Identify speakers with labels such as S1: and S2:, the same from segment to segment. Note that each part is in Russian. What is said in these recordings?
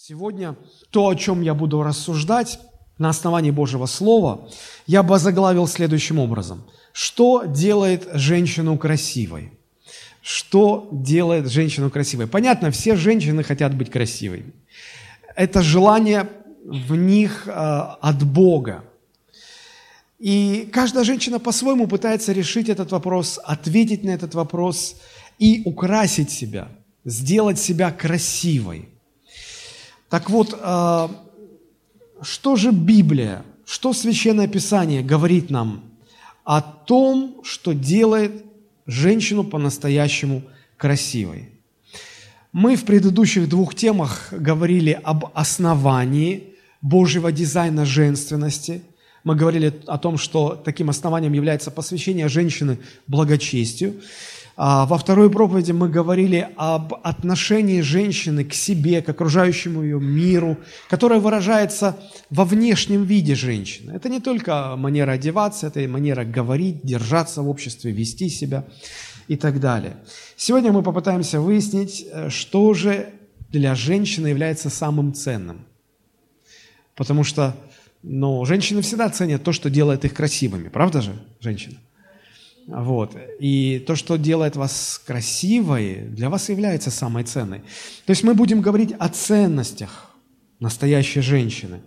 S1: Сегодня то, о чем я буду рассуждать на основании Божьего Слова, я бы заглавил следующим образом. Что делает женщину красивой? Что делает женщину красивой? Понятно, все женщины хотят быть красивыми. Это желание в них э, от Бога. И каждая женщина по-своему пытается решить этот вопрос, ответить на этот вопрос и украсить себя, сделать себя красивой – так вот, а, что же Библия, что Священное Писание говорит нам о том, что делает женщину по-настоящему красивой? Мы в предыдущих двух темах говорили об основании Божьего дизайна женственности. Мы говорили о том, что таким основанием является посвящение женщины благочестию. А, во второй проповеди мы говорили об отношении женщины к себе, к окружающему ее миру, которое выражается во внешнем виде женщины. Это не только манера одеваться, это и манера говорить, держаться в обществе, вести себя и так далее. Сегодня мы попытаемся выяснить, э, что же для женщины является самым ценным. Потому что ну, женщины всегда ценят то, что делает их красивыми. Правда же, женщина? Вот. И то, что делает вас красивой, для вас является самой ценной. То есть мы будем говорить о ценностях настоящей женщины,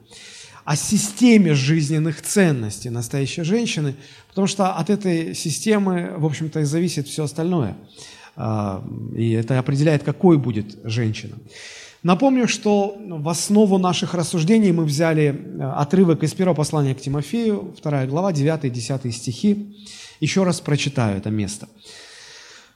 S1: о системе жизненных ценностей настоящей женщины, потому что от этой системы, в общем-то, и зависит все остальное. А, и это определяет, какой будет женщина. Напомню, что в основу наших рассуждений мы взяли э, отрывок из первого послания к Тимофею, 2 глава, 9 и 10 стихи. Еще раз прочитаю это место.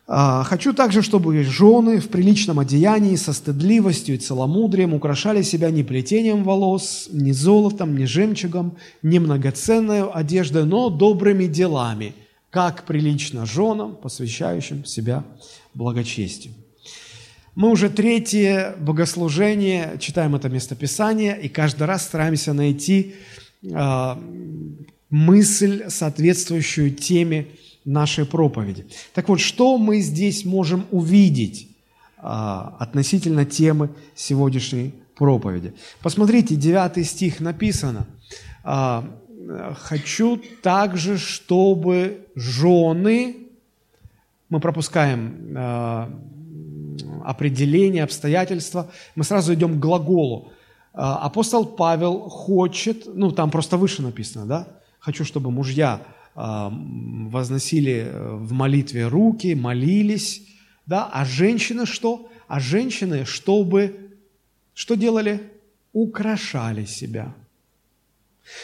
S1: «А, «Хочу также, чтобы жены в приличном одеянии со стыдливостью и целомудрием украшали себя не плетением волос, не золотом, не жемчугом, не многоценной одеждой, но добрыми делами, как прилично женам, посвящающим себя благочестию». Мы уже третье богослужение читаем это местописание, и каждый раз стараемся найти а, мысль, соответствующую теме нашей проповеди. Так вот, что мы здесь можем увидеть а, относительно темы сегодняшней проповеди? Посмотрите, 9 стих написано. А, «Хочу также, чтобы жены...» Мы пропускаем определение, обстоятельства, мы сразу идем к глаголу. А, апостол Павел хочет, ну там просто выше написано, да, Хочу, чтобы мужья а, возносили э, в молитве руки, молились, да, а женщины что? А женщины, чтобы, что делали? Украшали себя.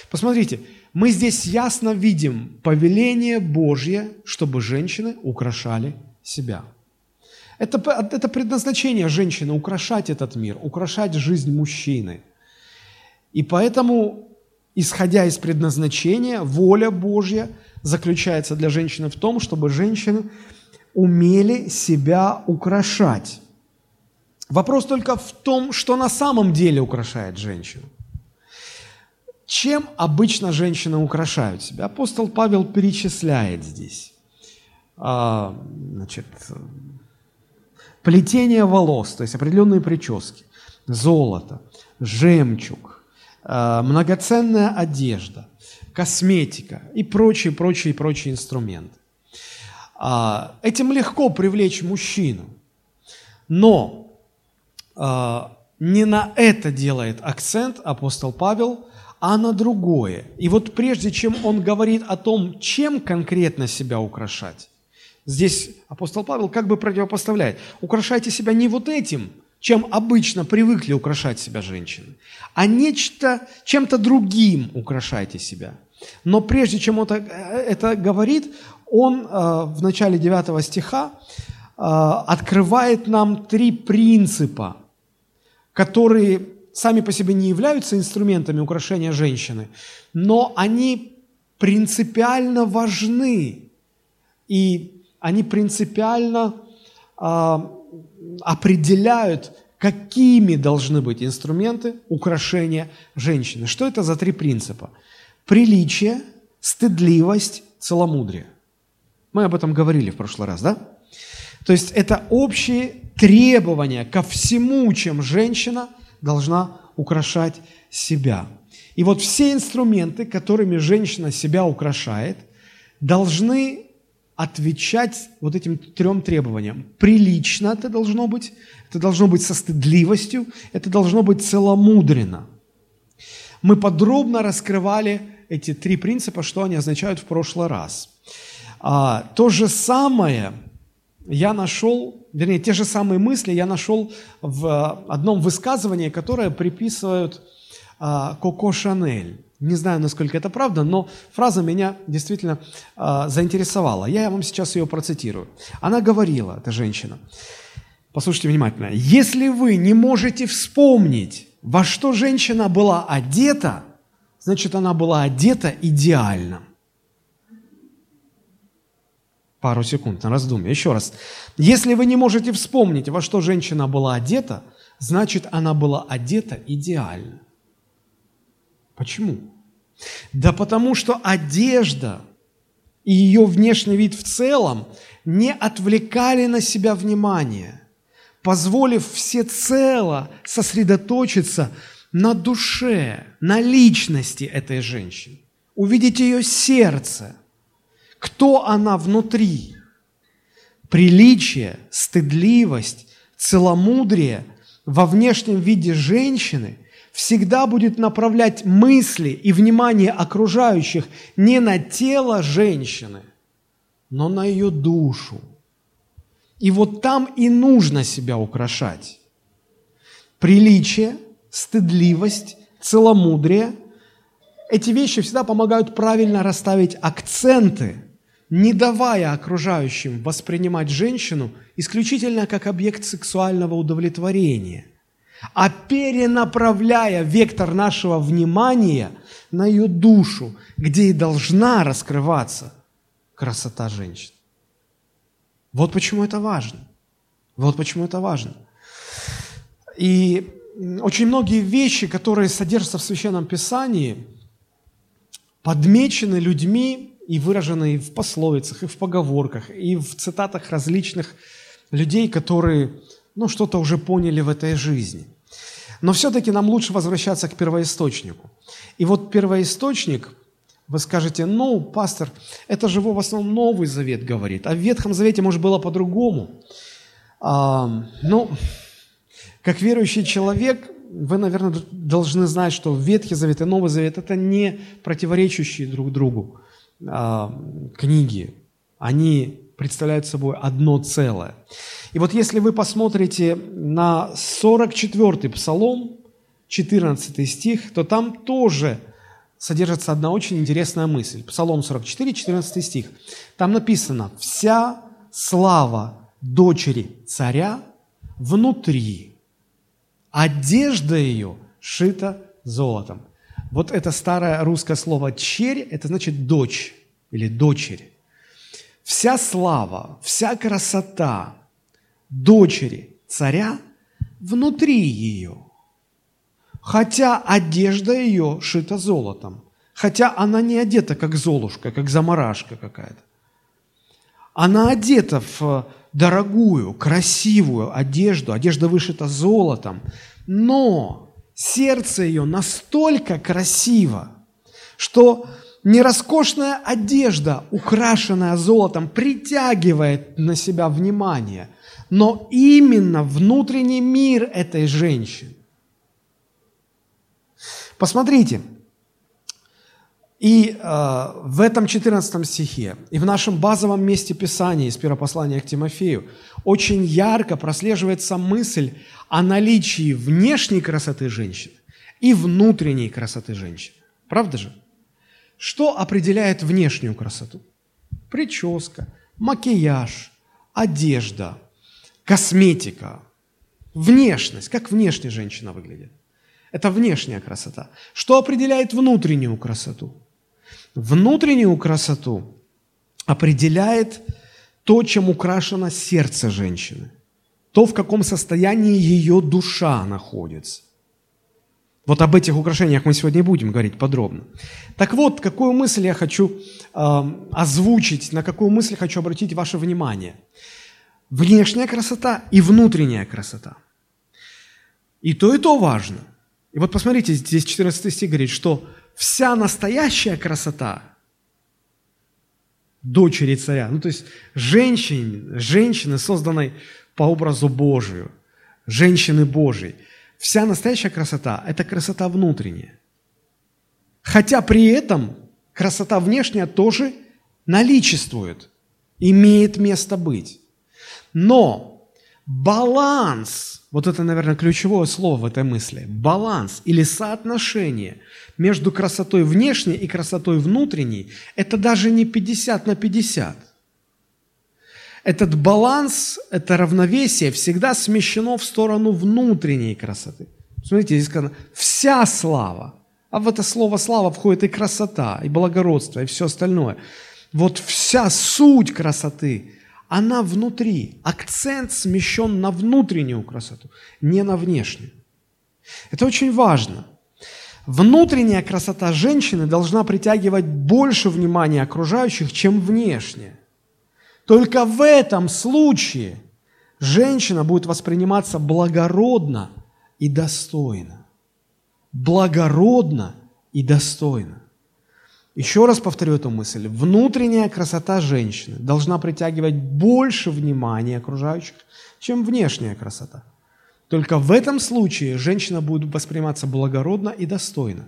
S1: Посмотрите, мы здесь ясно видим повеление Божье, чтобы женщины украшали себя. Это, это предназначение женщины – украшать этот мир, украшать жизнь мужчины. И поэтому исходя из предназначения, воля Божья заключается для женщины в том, чтобы женщины умели себя украшать. Вопрос только в том, что на самом деле украшает женщину. Чем обычно женщины украшают себя? Апостол Павел перечисляет здесь. А, значит, плетение волос, то есть определенные прически, золото, жемчуг, Э, многоценная одежда, косметика и прочие, прочие, прочие инструменты. А, этим легко привлечь мужчину, но а, не на это делает акцент апостол Павел, а на другое. И вот прежде чем он говорит о том, чем конкретно себя украшать, здесь апостол Павел как бы противопоставляет. Украшайте себя не вот этим, чем обычно привыкли украшать себя женщины, а нечто, чем-то другим украшайте себя. Но прежде чем он это, это говорит, он э, в начале 9 стиха э, открывает нам три принципа, которые сами по себе не являются инструментами украшения женщины, но они принципиально важны, и они принципиально э, определяют, какими должны быть инструменты украшения женщины. Что это за три принципа? Приличие, стыдливость, целомудрие. Мы об этом говорили в прошлый раз, да? То есть это общие требования ко всему, чем женщина должна украшать себя. И вот все инструменты, которыми женщина себя украшает, должны отвечать вот этим трем требованиям. Прилично это должно быть, это должно быть со стыдливостью, это должно быть целомудренно. Мы подробно раскрывали эти три принципа, что они означают в прошлый раз. А, то же самое я нашел, вернее, те же самые мысли я нашел в одном высказывании, которое приписывают а, Коко Шанель. Не знаю, насколько это правда, но фраза меня действительно а, заинтересовала. Я вам сейчас ее процитирую. Она говорила, эта женщина, послушайте внимательно, если вы не можете вспомнить, во что женщина была одета, значит, она была одета идеально. Пару секунд на раздумье. Еще раз. Если вы не можете вспомнить, во что женщина была одета, значит, она была одета идеально. Почему? Да потому что одежда и ее внешний вид в целом не отвлекали на себя внимание, позволив всецело сосредоточиться на душе, на личности этой женщины, увидеть ее сердце, кто она внутри. Приличие, стыдливость, целомудрие во внешнем виде женщины всегда будет направлять мысли и внимание окружающих не на тело женщины, но на ее душу. И вот там и нужно себя украшать. Приличие, стыдливость, целомудрие – эти вещи всегда помогают правильно расставить акценты, не давая окружающим воспринимать женщину исключительно как объект сексуального удовлетворения а перенаправляя вектор нашего внимания на ее душу, где и должна раскрываться красота женщин. Вот почему это важно. Вот почему это важно. И очень многие вещи, которые содержатся в Священном Писании, подмечены людьми и выражены и в пословицах, и в поговорках, и в цитатах различных людей, которые ну, что-то уже поняли в этой жизни. Но все-таки нам лучше возвращаться к первоисточнику. И вот первоисточник, вы скажете, ну, пастор, это же в основном Новый Завет говорит, а в Ветхом Завете, может, было по-другому. А, ну, как верующий человек, вы, наверное, должны знать, что Ветхий Завет и Новый Завет – это не противоречащие друг другу а, книги. Они представляют собой одно целое. И вот если вы посмотрите на 44-й псалом, 14 стих, то там тоже содержится одна очень интересная мысль. Псалом 44, 14 стих. Там написано «Вся слава дочери царя внутри, одежда ее шита золотом». Вот это старое русское слово «черь» – это значит «дочь» или «дочерь» вся слава, вся красота дочери царя внутри ее. Хотя одежда ее шита золотом, хотя она не одета как золушка, как заморашка какая-то. Она одета в дорогую, красивую одежду, одежда вышита золотом, но сердце ее настолько красиво, что не роскошная одежда, украшенная золотом, притягивает на себя внимание, но именно внутренний мир этой женщины. Посмотрите, и э, в этом 14 стихе, и в нашем базовом месте Писания из первопослания к Тимофею очень ярко прослеживается мысль о наличии внешней красоты женщины и внутренней красоты женщины. Правда же? Что определяет внешнюю красоту? Прическа, макияж, одежда, косметика, внешность. Как внешне женщина выглядит? Это внешняя красота. Что определяет внутреннюю красоту? Внутреннюю красоту определяет то, чем украшено сердце женщины, то, в каком состоянии ее душа находится. Вот об этих украшениях мы сегодня будем говорить подробно. Так вот, какую мысль я хочу э, озвучить, на какую мысль хочу обратить ваше внимание. Внешняя красота и внутренняя красота. И то, и то важно. И вот посмотрите, здесь 14 стих говорит, что вся настоящая красота дочери царя, ну то есть женщины, женщины, созданной по образу Божию, женщины Божьей, вся настоящая красота – это красота внутренняя. Хотя при этом красота внешняя тоже наличествует, имеет место быть. Но баланс, вот это, наверное, ключевое слово в этой мысли, баланс или соотношение между красотой внешней и красотой внутренней, это даже не 50 на 50. Этот баланс, это равновесие всегда смещено в сторону внутренней красоты. Смотрите, здесь сказано, вся слава – а в это слово «слава» входит и красота, и благородство, и все остальное. Вот вся суть красоты, она внутри. Акцент смещен на внутреннюю красоту, не на внешнюю. Это очень важно. Внутренняя красота женщины должна притягивать больше внимания окружающих, чем внешняя. Только в этом случае женщина будет восприниматься благородно и достойно благородно и достойно. Еще раз повторю эту мысль. Внутренняя красота женщины должна притягивать больше внимания окружающих, чем внешняя красота. Только в этом случае женщина будет восприниматься благородно и достойно.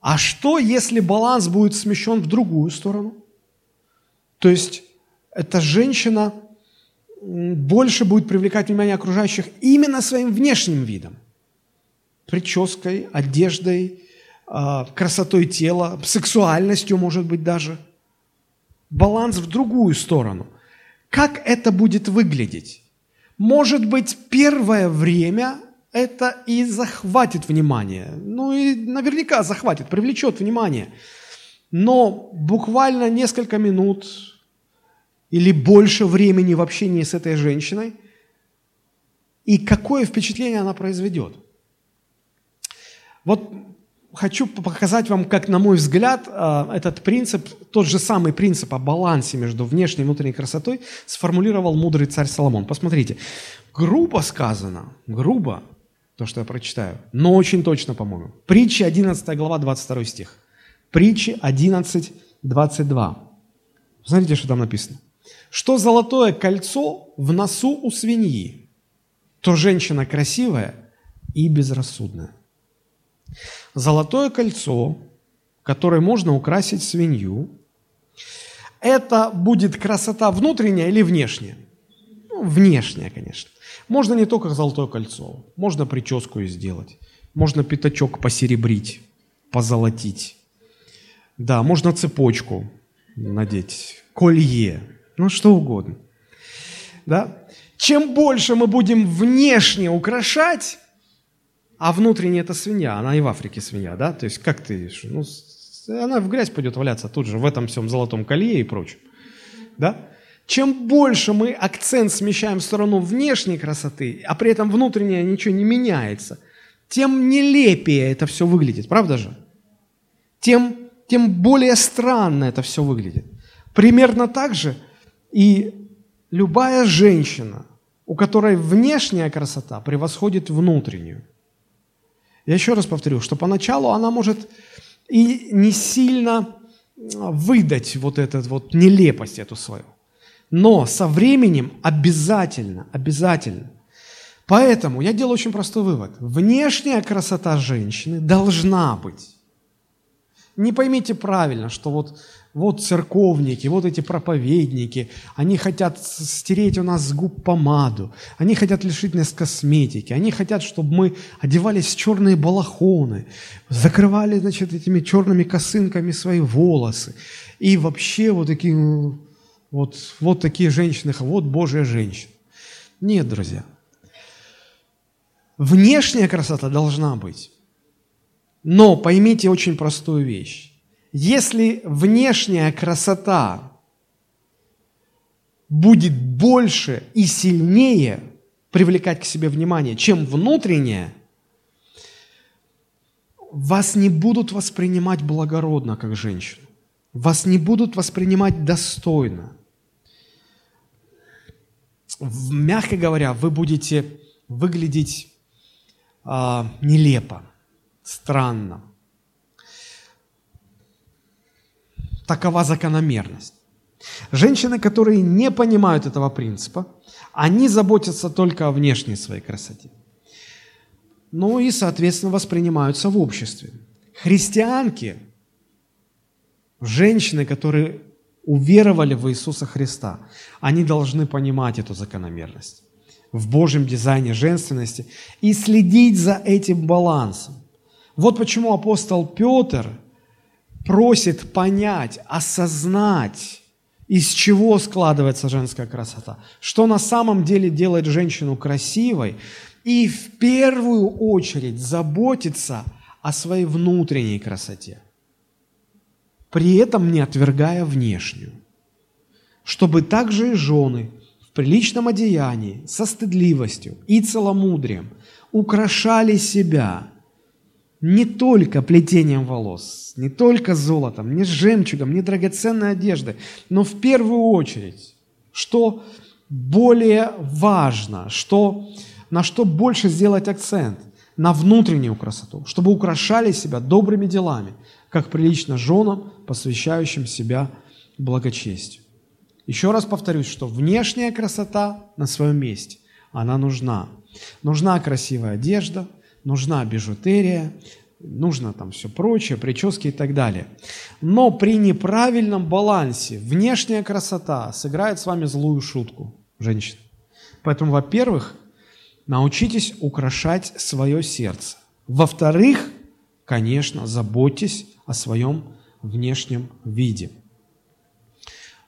S1: А что, если баланс будет смещен в другую сторону? То есть эта женщина больше будет привлекать внимание окружающих именно своим внешним видом прической, одеждой, а, красотой тела, сексуальностью, может быть, даже. Баланс в другую сторону. Как это будет выглядеть? Может быть, первое время это и захватит внимание. Ну и наверняка захватит, привлечет внимание. Но буквально несколько минут или больше времени в общении с этой женщиной, и какое впечатление она произведет – вот хочу показать вам, как, на мой взгляд, а, этот принцип, тот же самый принцип о балансе между внешней и внутренней красотой сформулировал мудрый царь Соломон. Посмотрите, грубо сказано, грубо, то, что я прочитаю, но очень точно, по-моему. Притчи 11 глава, 22 стих. Притчи 11, 22. Смотрите, что там написано. Что золотое кольцо в носу у свиньи, то женщина красивая и безрассудная. Золотое кольцо, которое можно украсить свинью, это будет красота внутренняя или внешняя? Ну, внешняя, конечно. Можно не только золотое кольцо, можно прическу сделать, можно пятачок посеребрить, позолотить. Да, можно цепочку надеть, колье, ну что угодно. Да? Чем больше мы будем внешне украшать, а внутренняя это свинья, она и в Африке свинья, да? То есть как ты, ну, она в грязь пойдет валяться тут же, в этом всем золотом колье и прочем, да? Чем больше мы акцент смещаем в сторону внешней красоты, а при этом внутренняя ничего не меняется, тем нелепее это все выглядит, правда же? Тем, тем более странно это все выглядит. Примерно так же и любая женщина, у которой внешняя красота превосходит внутреннюю – я еще раз повторю, что поначалу она может и не сильно а, выдать вот эту вот нелепость эту свою. Но со временем обязательно, обязательно. Поэтому я делаю очень простой вывод. Внешняя красота женщины должна быть. Не поймите правильно, что вот вот церковники, вот эти проповедники, они хотят стереть у нас с губ помаду, они хотят лишить нас косметики, они хотят, чтобы мы одевались в черные балахоны, закрывали, значит, этими черными косынками свои волосы. И вообще вот такие, вот, вот такие женщины, вот Божья женщина. Нет, друзья. Внешняя красота должна быть. Но поймите очень простую вещь. Если внешняя красота будет больше и сильнее привлекать к себе внимание, чем внутренняя, вас не будут воспринимать благородно, как женщину. Вас не будут воспринимать достойно. Мягко говоря, вы будете выглядеть а, нелепо, странно. Такова закономерность. Женщины, которые не понимают этого принципа, они заботятся только о внешней своей красоте. Ну и, соответственно, воспринимаются в обществе. Христианки, женщины, которые уверовали в Иисуса Христа, они должны понимать эту закономерность в Божьем дизайне женственности и следить за этим балансом. Вот почему апостол Петр просит понять, осознать, из чего складывается женская красота, что на самом деле делает женщину красивой, и в первую очередь заботиться о своей внутренней красоте, при этом не отвергая внешнюю, чтобы также и жены в приличном одеянии, со стыдливостью и целомудрием украшали себя – не только плетением волос, не только золотом, не жемчугом, не драгоценной одеждой, но в первую очередь, что более важно, что, на что больше сделать акцент, на внутреннюю красоту, чтобы украшали себя добрыми делами, как прилично женам, посвящающим себя благочестию. Еще раз повторюсь, что внешняя красота на своем месте, она нужна. Нужна красивая одежда, нужна бижутерия, нужно там все прочее, прически и так далее. Но при неправильном балансе внешняя красота сыграет с вами злую шутку, женщины. Поэтому, во-первых, научитесь украшать свое сердце. Во-вторых, конечно, заботьтесь о своем внешнем виде.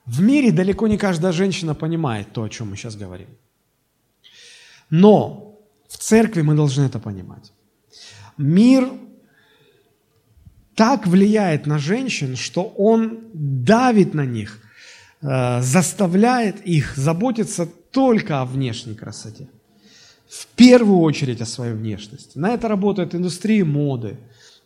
S1: В мире далеко не каждая женщина понимает то, о чем мы сейчас говорим. Но в церкви мы должны это понимать. Мир так влияет на женщин, что он давит на них, э, заставляет их заботиться только о внешней красоте. В первую очередь о своей внешности. На это работает индустрия моды,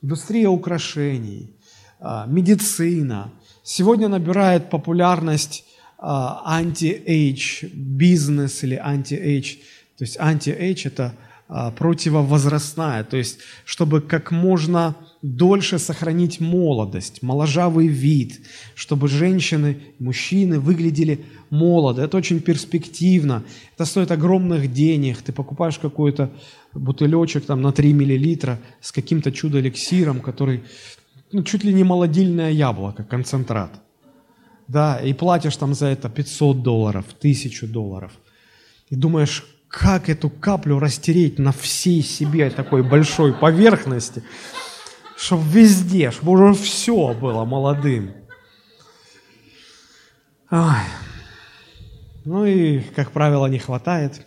S1: индустрия украшений, э, медицина. Сегодня набирает популярность э, anti-age бизнес или anti-age то есть анти-эйдж – это а, противовозрастная, то есть чтобы как можно дольше сохранить молодость, моложавый вид, чтобы женщины, мужчины выглядели молодо. Это очень перспективно. Это стоит огромных денег. Ты покупаешь какой-то бутылечек там, на 3 миллилитра с каким-то чудо-эликсиром, который ну, чуть ли не молодильное яблоко, концентрат. Да, и платишь там за это 500 долларов, 1000 долларов. И думаешь, как эту каплю растереть на всей себе такой большой поверхности, чтобы везде, чтобы уже все было молодым. Ой. Ну и, как правило, не хватает.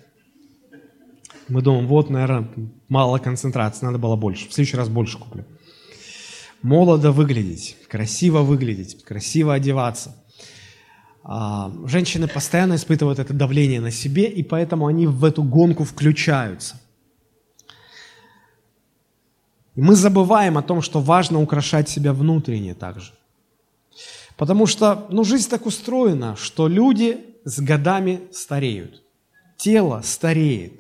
S1: Мы думаем, вот, наверное, мало концентрации, надо было больше. В следующий раз больше куплю. Молодо выглядеть, красиво выглядеть, красиво одеваться – женщины постоянно испытывают это давление на себе, и поэтому они в эту гонку включаются. И мы забываем о том, что важно украшать себя внутренне также. Потому что ну, жизнь так устроена, что люди с годами стареют. Тело стареет.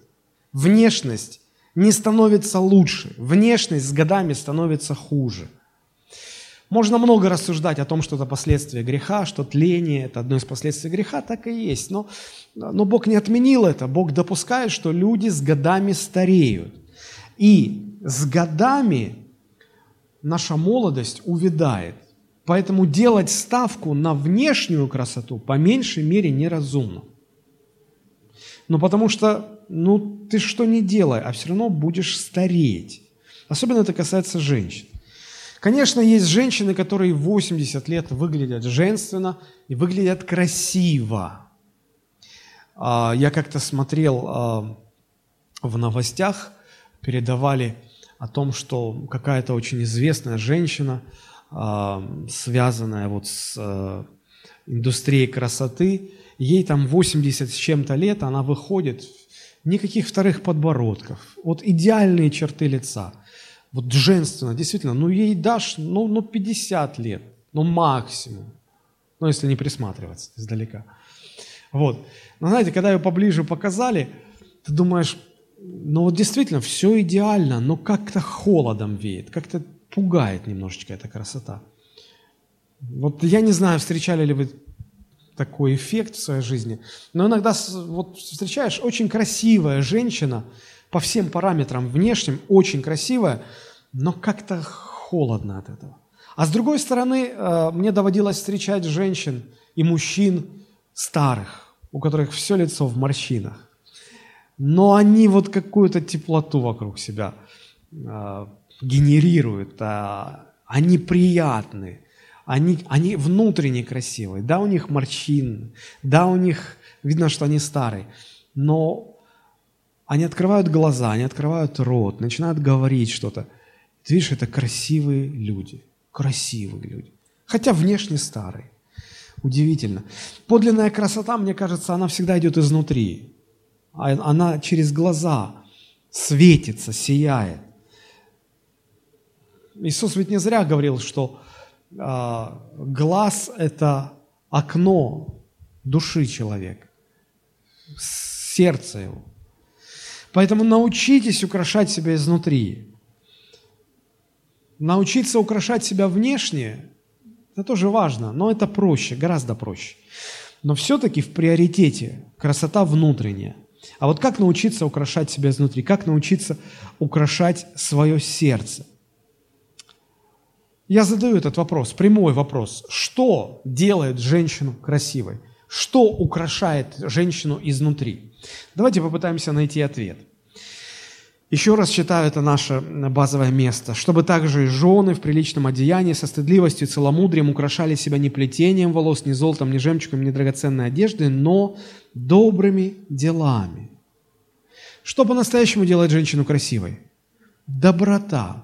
S1: Внешность не становится лучше. Внешность с годами становится хуже. Можно много рассуждать о том, что это последствия греха, что тление – это одно из последствий греха, так и есть. Но, но Бог не отменил это. Бог допускает, что люди с годами стареют. И с годами наша молодость увядает. Поэтому делать ставку на внешнюю красоту по меньшей мере неразумно. Ну, потому что, ну, ты что не делай, а все равно будешь стареть. Особенно это касается женщин. Конечно, есть женщины, которые 80 лет выглядят женственно и выглядят красиво. А, я как-то смотрел а, в новостях, передавали о том, что какая-то очень известная женщина, а, связанная вот с индустрией красоты, ей там 80 с чем-то лет, она выходит, никаких вторых подбородков, вот идеальные черты лица – вот женственно, действительно, ну ей дашь, ну, ну 50 лет, ну максимум, ну если не присматриваться издалека. Вот. Но знаете, когда ее поближе показали, ты думаешь, но вот действительно все идеально, но как-то холодом веет, как-то пугает немножечко эта красота. Вот я не знаю, встречали ли вы такой эффект в своей жизни, но иногда вот встречаешь очень красивая женщина, по всем параметрам внешним, очень красивая, но как-то холодно от этого. А с другой стороны, э, мне доводилось встречать женщин и мужчин старых, у которых все лицо в морщинах. Но они вот какую-то теплоту вокруг себя э, генерируют, а они приятные, они, они внутренне красивые. Да, у них морщин, да, у них видно, что они старые, но они открывают глаза, они открывают рот, начинают говорить что-то. Ты видишь, это красивые люди, красивые люди, хотя внешне старые. Удивительно. Подлинная красота, мне кажется, она всегда идет изнутри. А она через глаза светится, сияет. Иисус ведь не зря говорил, что э, глаз – это окно души человека, сердце его. Поэтому научитесь украшать себя изнутри. Научиться украшать себя внешне – это тоже важно, но это проще, гораздо проще. Но все-таки в приоритете красота внутренняя. А вот как научиться украшать себя изнутри? Как научиться украшать свое сердце? Я задаю этот вопрос, прямой вопрос. Что делает женщину красивой? Что украшает женщину изнутри? Давайте попытаемся найти ответ. Еще раз читаю это наше базовое место. «Чтобы также и жены в приличном одеянии со стыдливостью и целомудрием украшали себя не плетением волос, не золотом, не жемчугом, не драгоценной одеждой, но добрыми делами». Что по-настоящему делает женщину красивой? Доброта,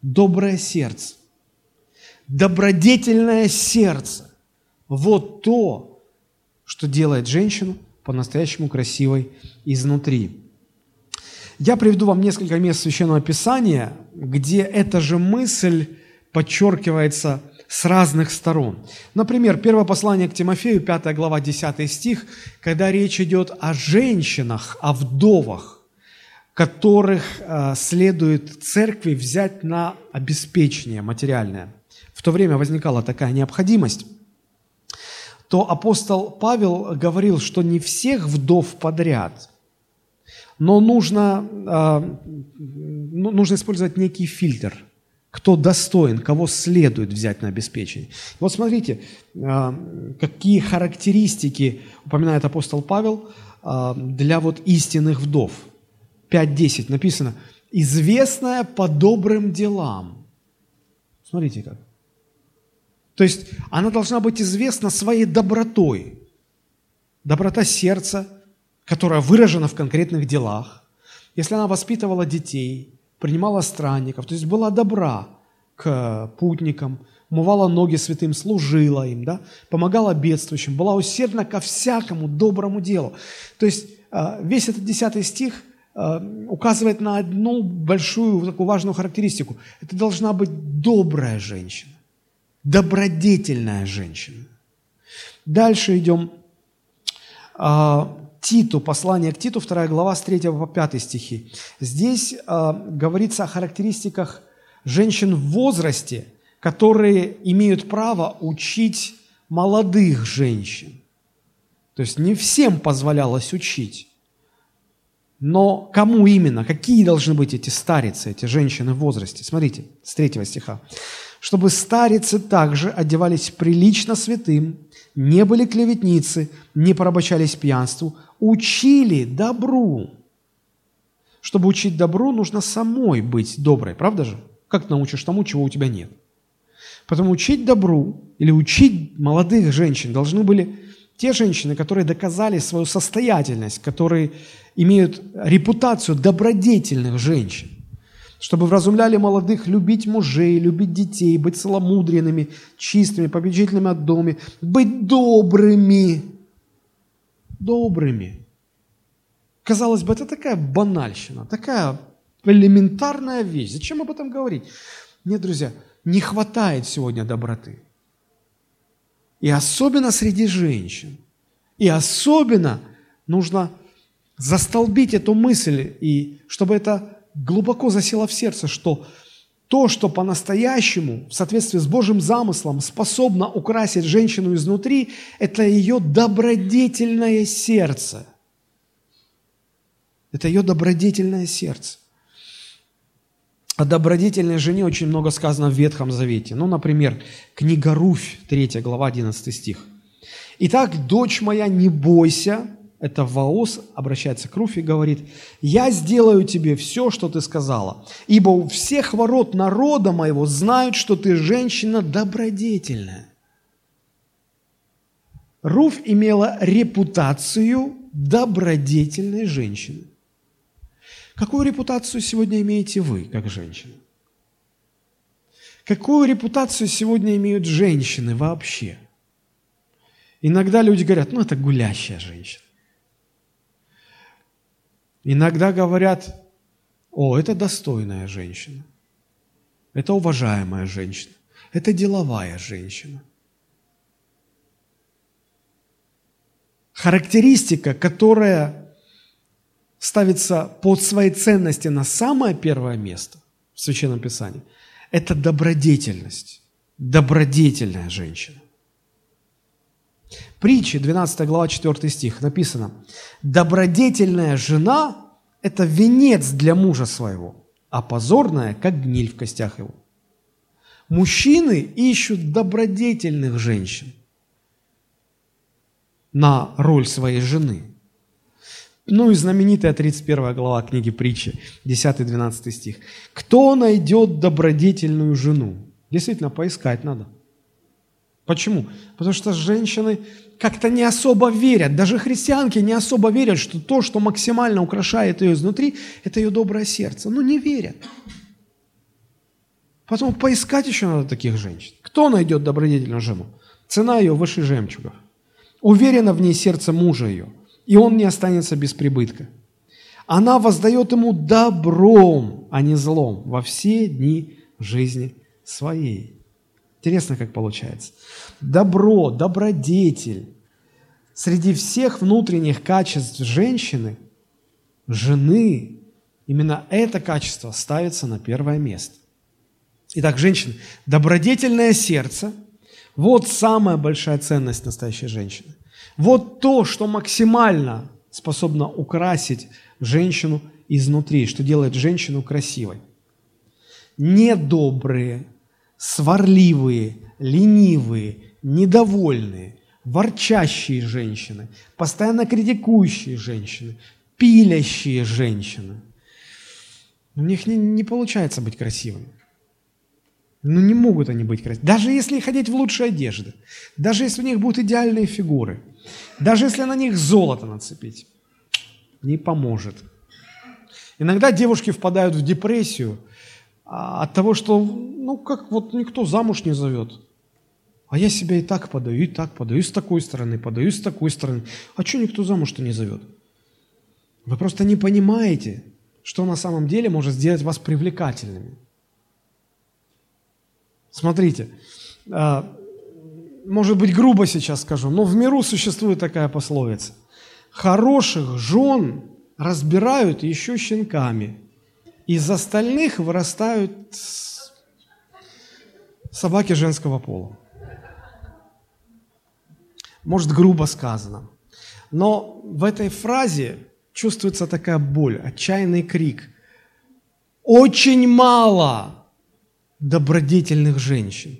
S1: доброе сердце добродетельное сердце. Вот то, что делает женщину по-настоящему красивой изнутри. Я приведу вам несколько мест Священного Писания, где эта же мысль подчеркивается с разных сторон. Например, первое послание к Тимофею, 5 глава, 10 стих, когда речь идет о женщинах, о вдовах, которых э, следует церкви взять на обеспечение материальное – в то время возникала такая необходимость, то апостол Павел говорил, что не всех вдов подряд, но нужно, э, нужно использовать некий фильтр, кто достоин, кого следует взять на обеспечение. Вот смотрите, э, какие характеристики упоминает апостол Павел э, для вот истинных вдов. 5.10 написано, известная по добрым делам. Смотрите как. То есть она должна быть известна своей добротой. Доброта сердца, которая выражена в конкретных делах. Если она воспитывала детей, принимала странников, то есть была добра к путникам, умывала ноги святым, служила им, да, помогала бедствующим, была усердна ко всякому доброму делу. То есть а, весь этот десятый стих а, указывает на одну большую такую важную характеристику. Это должна быть добрая женщина добродетельная женщина. Дальше идем. А, Титу, послание к Титу, 2 глава, с 3 по 5 стихи. Здесь а, говорится о характеристиках женщин в возрасте, которые имеют право учить молодых женщин. То есть не всем позволялось учить. Но кому именно? Какие должны быть эти старицы, эти женщины в возрасте? Смотрите, с 3 стиха чтобы старицы также одевались прилично святым, не были клеветницы, не порабощались пьянству, учили добру. Чтобы учить добру, нужно самой быть доброй, правда же? Как научишь тому, чего у тебя нет? Поэтому учить добру или учить молодых женщин должны были те женщины, которые доказали свою состоятельность, которые имеют репутацию добродетельных женщин чтобы вразумляли молодых любить мужей, любить детей, быть целомудренными, чистыми, победительными от доме, быть добрыми. Добрыми. Казалось бы, это такая банальщина, такая элементарная вещь. Зачем об этом говорить? Нет, друзья, не хватает сегодня доброты. И особенно среди женщин. И особенно нужно застолбить эту мысль, и чтобы это глубоко засело в сердце, что то, что по-настоящему, в соответствии с Божьим замыслом, способно украсить женщину изнутри, это ее добродетельное сердце. Это ее добродетельное сердце. О добродетельной жене очень много сказано в Ветхом Завете. Ну, например, книга Руфь, 3 глава, 11 стих. «Итак, дочь моя, не бойся, это Ваос обращается к Руфи и говорит, «Я сделаю тебе все, что ты сказала, ибо у всех ворот народа моего знают, что ты женщина добродетельная». Руф имела репутацию добродетельной женщины. Какую репутацию сегодня имеете вы, как женщина? Какую репутацию сегодня имеют женщины вообще? Иногда люди говорят, ну это гулящая женщина. Иногда говорят, о, это достойная женщина, это уважаемая женщина, это деловая женщина. Характеристика, которая ставится под своей ценности на самое первое место в Священном Писании, это добродетельность, добродетельная женщина. Притчи, 12 глава, 4 стих, написано, «Добродетельная жена – это венец для мужа своего, а позорная, как гниль в костях его». Мужчины ищут добродетельных женщин на роль своей жены. Ну и знаменитая 31 глава книги притчи, 10-12 стих. «Кто найдет добродетельную жену?» Действительно, поискать надо. Почему? Потому что женщины как-то не особо верят, даже христианки не особо верят, что то, что максимально украшает ее изнутри, это ее доброе сердце. Ну, не верят. Потом поискать еще надо таких женщин. Кто найдет добродетельную жену? Цена ее выше жемчугов. Уверена в ней сердце мужа ее, и он не останется без прибытка. Она воздает ему добром, а не злом во все дни жизни своей. Интересно, как получается. Добро, добродетель. Среди всех внутренних качеств женщины, жены, именно это качество ставится на первое место. Итак, женщины, добродетельное сердце – вот самая большая ценность настоящей женщины. Вот то, что максимально способно украсить женщину изнутри, что делает женщину красивой. Недобрые, сварливые, ленивые, недовольные, ворчащие женщины, постоянно критикующие женщины, пилящие женщины. У них не, не получается быть красивыми. Ну, не могут они быть красивыми. Даже если ходить в лучшие одежды, даже если у них будут идеальные фигуры, даже если на них золото нацепить, не поможет. Иногда девушки впадают в депрессию – от того, что, ну, как вот никто замуж не зовет. А я себя и так подаю, и так подаю, с такой стороны подаю, с такой стороны. А что никто замуж-то не зовет? Вы просто не понимаете, что на самом деле может сделать вас привлекательными. Смотрите, а, может быть, грубо сейчас скажу, но в миру существует такая пословица. Хороших жен разбирают еще щенками – из остальных вырастают собаки женского пола. Может, грубо сказано. Но в этой фразе чувствуется такая боль, отчаянный крик. Очень мало добродетельных женщин.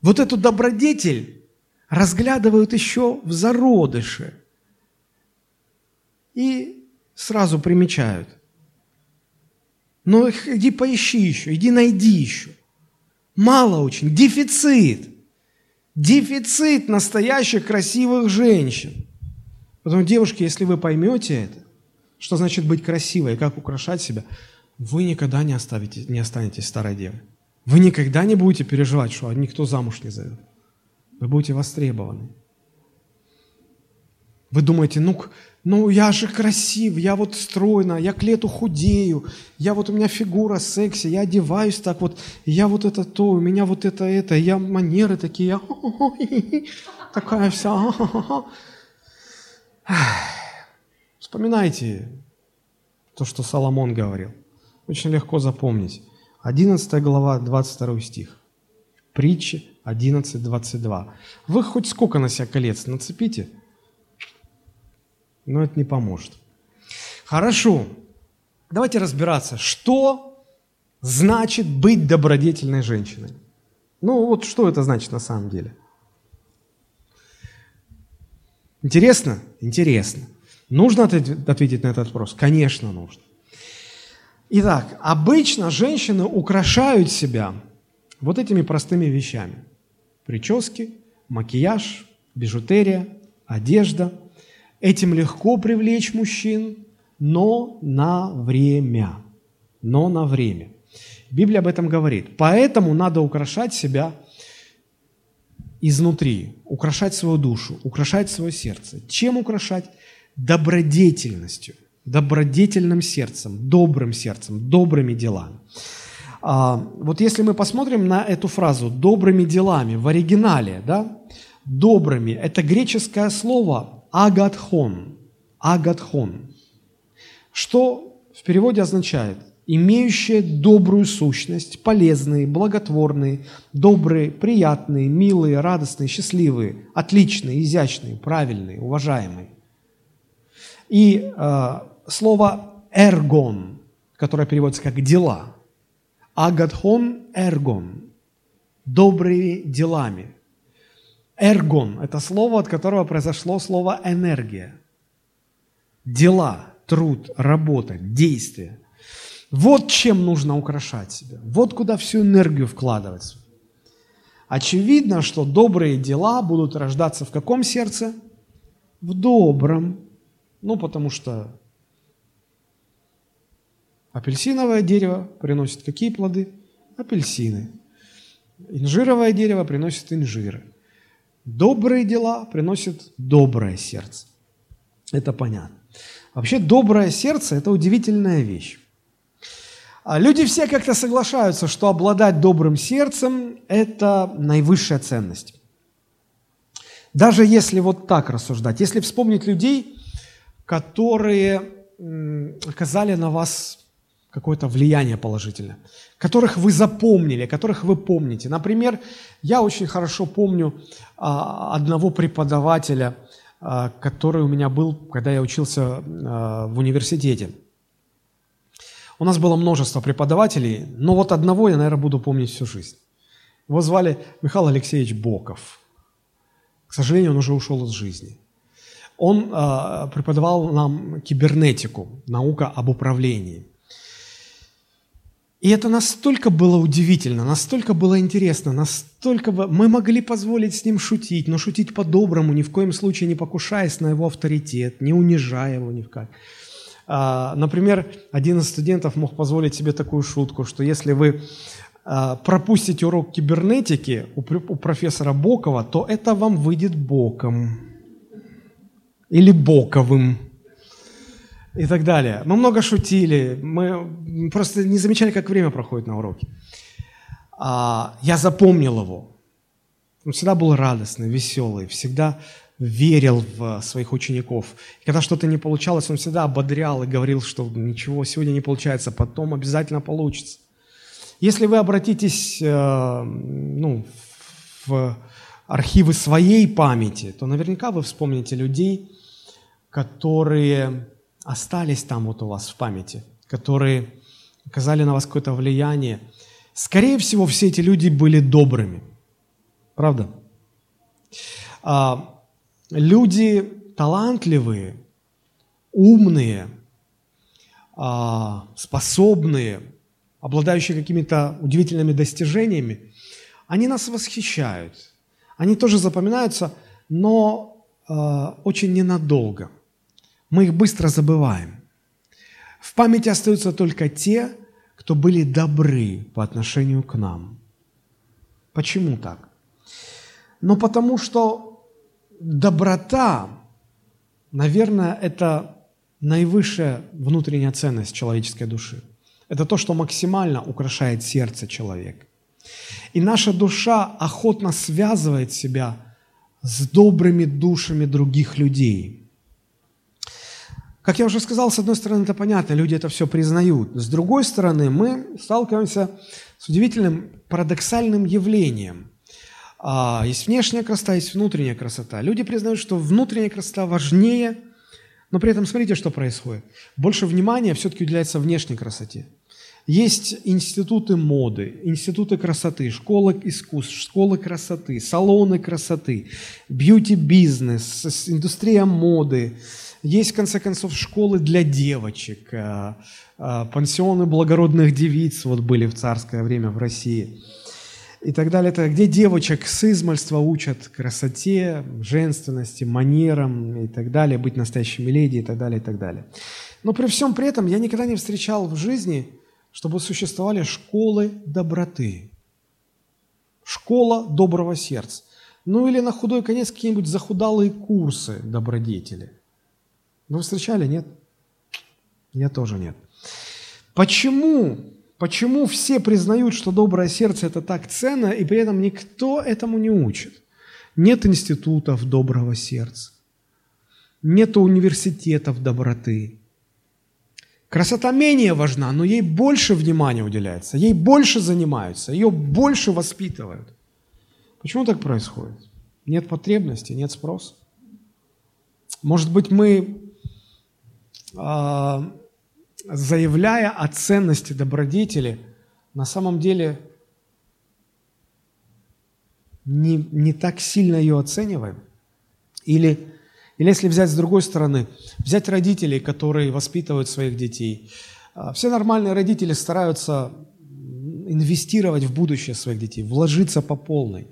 S1: Вот эту добродетель разглядывают еще в зародыше. И сразу примечают. Но иди поищи еще, иди найди еще. Мало очень, дефицит. Дефицит настоящих красивых женщин. Поэтому, девушки, если вы поймете это, что значит быть красивой, как украшать себя, вы никогда не, оставите, не останетесь старой девой. Вы никогда не будете переживать, что никто замуж не зовет. Вы будете востребованы. Вы думаете, ну, ну я же красив, я вот стройно, я к лету худею, я вот у меня фигура секси, я одеваюсь так вот, я вот это то, у меня вот это это, я манеры такие, я такая вся. Вспоминайте то, что Соломон говорил. Очень легко запомнить. 11 глава, 22 стих. Притчи 11, 22. Вы хоть сколько на себя колец нацепите, но это не поможет. Хорошо. Давайте разбираться, что значит быть добродетельной женщиной. Ну вот что это значит на самом деле? Интересно? Интересно. Нужно ответить на этот вопрос? Конечно, нужно. Итак, обычно женщины украшают себя вот этими простыми вещами. Прически, макияж, бижутерия, одежда. Этим легко привлечь мужчин, но на время. Но на время. Библия об этом говорит. Поэтому надо украшать себя изнутри, украшать свою душу, украшать свое сердце. Чем украшать? Добродетельностью, добродетельным сердцем, добрым сердцем, добрыми делами. А, вот если мы посмотрим на эту фразу «добрыми делами» в оригинале, да, добрыми, это греческое слово агатхон, агатхон, что в переводе означает? Имеющие добрую сущность, полезные, благотворные, добрые, приятные, милые, радостные, счастливые, отличные, изящные, правильные, уважаемые. И э, слово «эргон», которое переводится как «дела», агадхон эргон, добрыми делами. Эргон – это слово, от которого произошло слово энергия. Дела, труд, работа, действие – вот чем нужно украшать себя. Вот куда всю энергию вкладывать. Очевидно, что добрые дела будут рождаться в каком сердце? В добром. Ну, потому что апельсиновое дерево приносит какие плоды? Апельсины. Инжировое дерево приносит инжиры. Добрые дела приносят доброе сердце. Это понятно. Вообще, доброе сердце – это удивительная вещь. А люди все как-то соглашаются, что обладать добрым сердцем – это наивысшая ценность. Даже если вот так рассуждать, если вспомнить людей, которые оказали на вас какое-то влияние положительное, которых вы запомнили, которых вы помните. Например, я очень хорошо помню а, одного преподавателя, а, который у меня был, когда я учился в университете – у нас было множество преподавателей, но вот одного я, наверное, буду помнить всю жизнь. Его звали Михаил Алексеевич Боков. К сожалению, он уже ушел из жизни. Он преподавал нам кибернетику, наука об управлении. И это настолько было удивительно, настолько было интересно, настолько мы могли позволить с ним шутить, но шутить по-доброму, ни в коем случае не покушаясь на его авторитет, не унижая его ни в как. А, например, один из студентов мог позволить себе такую шутку, что если вы а, пропустите урок кибернетики у профессора Бокова, то это вам выйдет боком или боковым и так далее. Мы много шутили, мы просто не замечали, как время проходит на уроке. А, я запомнил его. Он всегда был радостный, веселый, всегда верил в своих учеников. И когда что-то не получалось, он всегда ободрял и говорил, что ничего сегодня не получается, потом обязательно получится. Если вы обратитесь э, ну, в архивы своей памяти, то наверняка вы вспомните людей, которые остались там вот у вас в памяти, которые оказали на вас какое-то влияние. Скорее всего, все эти люди были добрыми. Правда? А, люди талантливые, умные, а, способные, обладающие какими-то удивительными достижениями, они нас восхищают. Они тоже запоминаются, но а, очень ненадолго. Мы их быстро забываем. В памяти остаются только те, кто были добры по отношению к нам. Почему так? Ну, потому что доброта, наверное, это наивысшая внутренняя ценность человеческой души. Это то, что максимально украшает сердце человека. И наша душа охотно связывает себя с добрыми душами других людей. Как я уже сказал, с одной стороны, это понятно, люди это все признают. С другой стороны, мы сталкиваемся с удивительным парадоксальным явлением. А, есть внешняя красота, есть внутренняя красота. Люди признают, что внутренняя красота важнее, но при этом смотрите, что происходит. Больше внимания все-таки уделяется внешней красоте. Есть институты моды, институты красоты, школы искусств, школы красоты, салоны красоты, бьюти-бизнес, индустрия моды. Есть, в конце концов, школы для девочек, а, а, пансионы благородных девиц вот были в царское время в России и так далее, это где девочек с измальства учат красоте, женственности, манерам и так далее, быть настоящими леди и так далее, и так далее. Но при всем при этом я никогда не встречал в жизни чтобы существовали школы доброты, школа доброго сердца. Ну или на худой конец какие-нибудь захудалые курсы добродетели. Вы встречали, нет? Я тоже нет. Почему? Почему все признают, что доброе сердце – это так ценно, и при этом никто этому не учит? Нет институтов доброго сердца, нет университетов доброты, Красота менее важна, но ей больше внимания уделяется, ей больше занимаются, ее больше воспитывают. Почему так происходит? Нет потребности, нет спроса. Может быть, мы, заявляя о ценности добродетели, на самом деле не, не так сильно ее оцениваем? Или или если взять с другой стороны, взять родителей, которые воспитывают своих детей. А, все нормальные родители стараются инвестировать в будущее своих детей, вложиться по полной,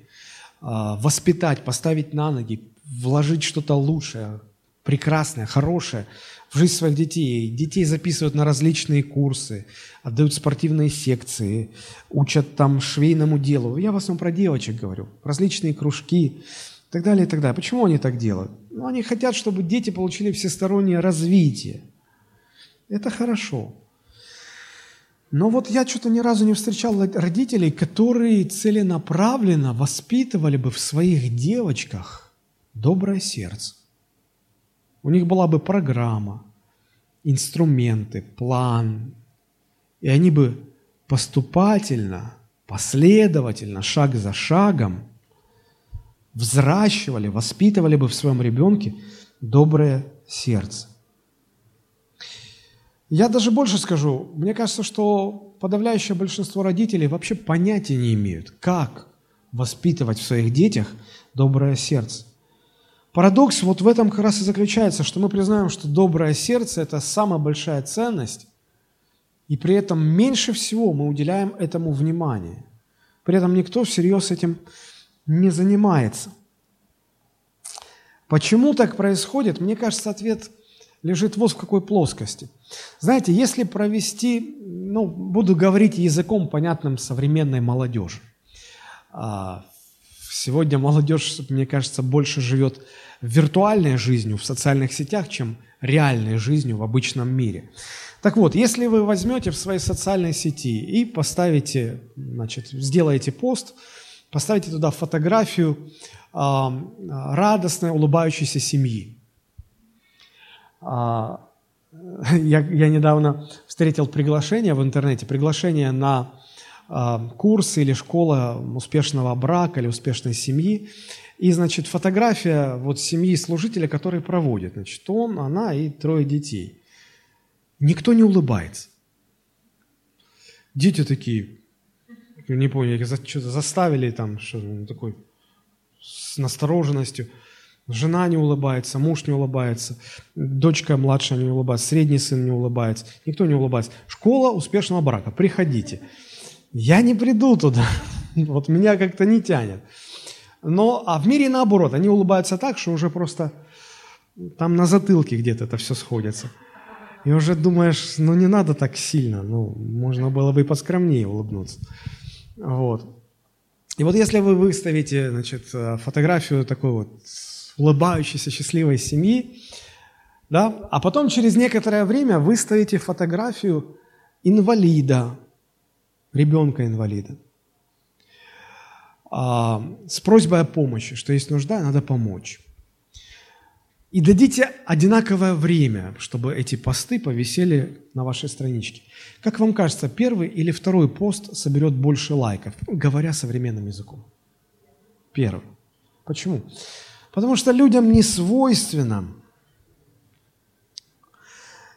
S1: а, воспитать, поставить на ноги, вложить что-то лучшее, прекрасное, хорошее в жизнь своих детей. Детей записывают на различные курсы, отдают спортивные секции, учат там швейному делу. Я в основном про девочек говорю, различные кружки и так далее, и так далее. Почему они так делают? Ну, они хотят, чтобы дети получили всестороннее развитие. Это хорошо. Но вот я что-то ни разу не встречал родителей, которые целенаправленно воспитывали бы в своих девочках доброе сердце. У них была бы программа, инструменты, план, и они бы поступательно, последовательно, шаг за шагом – взращивали, воспитывали бы в своем ребенке доброе сердце. Я даже больше скажу, мне кажется, что подавляющее большинство родителей вообще понятия не имеют, как воспитывать в своих детях доброе сердце. Парадокс вот в этом как раз и заключается, что мы признаем, что доброе сердце – это самая большая ценность, и при этом меньше всего мы уделяем этому внимание. При этом никто всерьез этим не занимается. Почему так происходит? Мне кажется, ответ лежит вот в какой плоскости. Знаете, если провести, ну, буду говорить языком, понятным современной молодежи. Сегодня молодежь, мне кажется, больше живет виртуальной жизнью в социальных сетях, чем реальной жизнью в обычном мире. Так вот, если вы возьмете в своей социальной сети и поставите, значит, сделаете пост – Поставите туда фотографию э, радостной, улыбающейся семьи. Э, я, я недавно встретил приглашение в интернете, приглашение на курс или школа успешного брака или успешной семьи. И, значит, фотография вот семьи служителя, который проводит. Значит, он, она и трое детей. Никто не улыбается. Дети такие, не помню, их что-то заставили там, что он такой с настороженностью. Жена не улыбается, муж не улыбается, дочка младшая не улыбается, средний сын не улыбается, никто не улыбается. Школа успешного брака, приходите. Я не приду туда, вот меня как-то не тянет. Но, а в мире наоборот, они улыбаются так, что уже просто там на затылке где-то это все сходится. И уже думаешь, ну не надо так сильно, ну можно было бы и поскромнее улыбнуться. Вот. И вот если вы выставите значит, фотографию такой вот улыбающейся, счастливой семьи, да, а потом через некоторое время выставите фотографию инвалида, ребенка-инвалида, а, с просьбой о помощи, что есть нужда, надо помочь. И дадите одинаковое время, чтобы эти посты повисели на вашей страничке. Как вам кажется, первый или второй пост соберет больше лайков, говоря современным языком? Первый. Почему? Потому что людям не свойственно,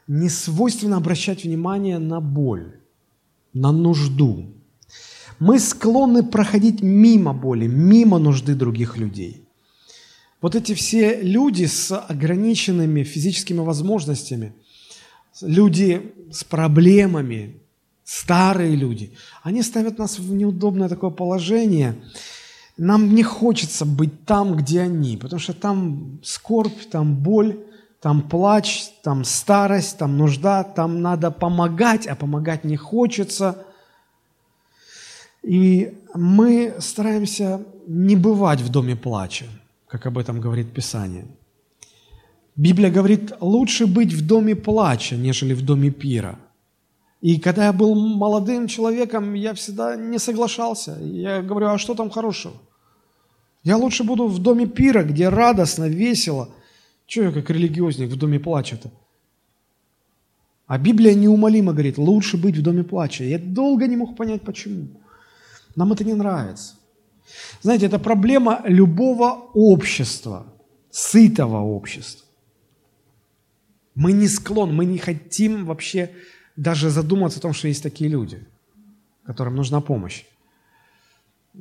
S1: не свойственно обращать внимание на боль, на нужду. Мы склонны проходить мимо боли, мимо нужды других людей – вот эти все люди с ограниченными физическими возможностями, люди с проблемами, старые люди, они ставят нас в неудобное такое положение. Нам не хочется быть там, где они, потому что там скорбь, там боль, там плач, там старость, там нужда, там надо помогать, а помогать не хочется. И мы стараемся не бывать в доме плача как об этом говорит Писание. Библия говорит, лучше быть в доме плача, нежели в доме пира. И когда я был молодым человеком, я всегда не соглашался. Я говорю, а что там хорошего? Я лучше буду в доме пира, где радостно, весело. Чего я как религиозник в доме плача-то? А Библия неумолимо говорит, лучше быть в доме плача. Я долго не мог понять, почему. Нам это не нравится. Знаете, это проблема любого общества, сытого общества. Мы не склонны, мы не хотим вообще даже задуматься о том, что есть такие люди, которым нужна помощь.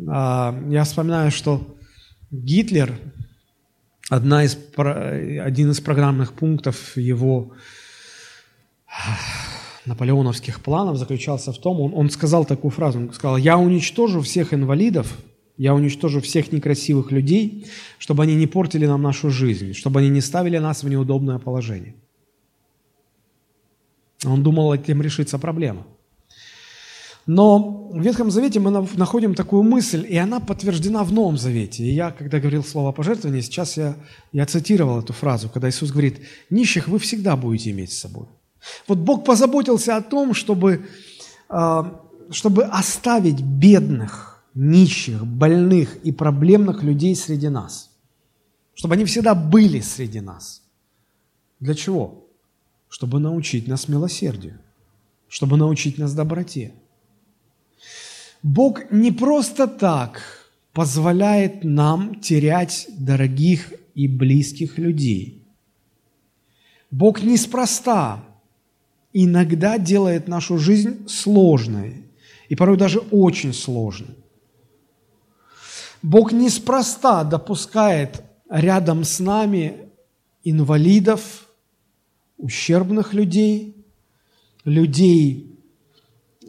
S1: А, я вспоминаю, что Гитлер, одна из, один из программных пунктов его наполеоновских планов заключался в том, он, он сказал такую фразу, он сказал, я уничтожу всех инвалидов, я уничтожу всех некрасивых людей, чтобы они не портили нам нашу жизнь, чтобы они не ставили нас в неудобное положение. Он думал, этим решится проблема. Но в Ветхом Завете мы находим такую мысль, и она подтверждена в Новом Завете. И я, когда говорил слово пожертвование, сейчас я, я цитировал эту фразу, когда Иисус говорит, «Нищих вы всегда будете иметь с собой». Вот Бог позаботился о том, чтобы, а, чтобы оставить бедных, нищих, больных и проблемных людей среди нас. Чтобы они всегда были среди нас. Для чего? Чтобы научить нас милосердию, чтобы научить нас доброте. Бог не просто так позволяет нам терять дорогих и близких людей. Бог неспроста иногда делает нашу жизнь сложной и порой даже очень сложной. Бог неспроста допускает рядом с нами инвалидов, ущербных людей, людей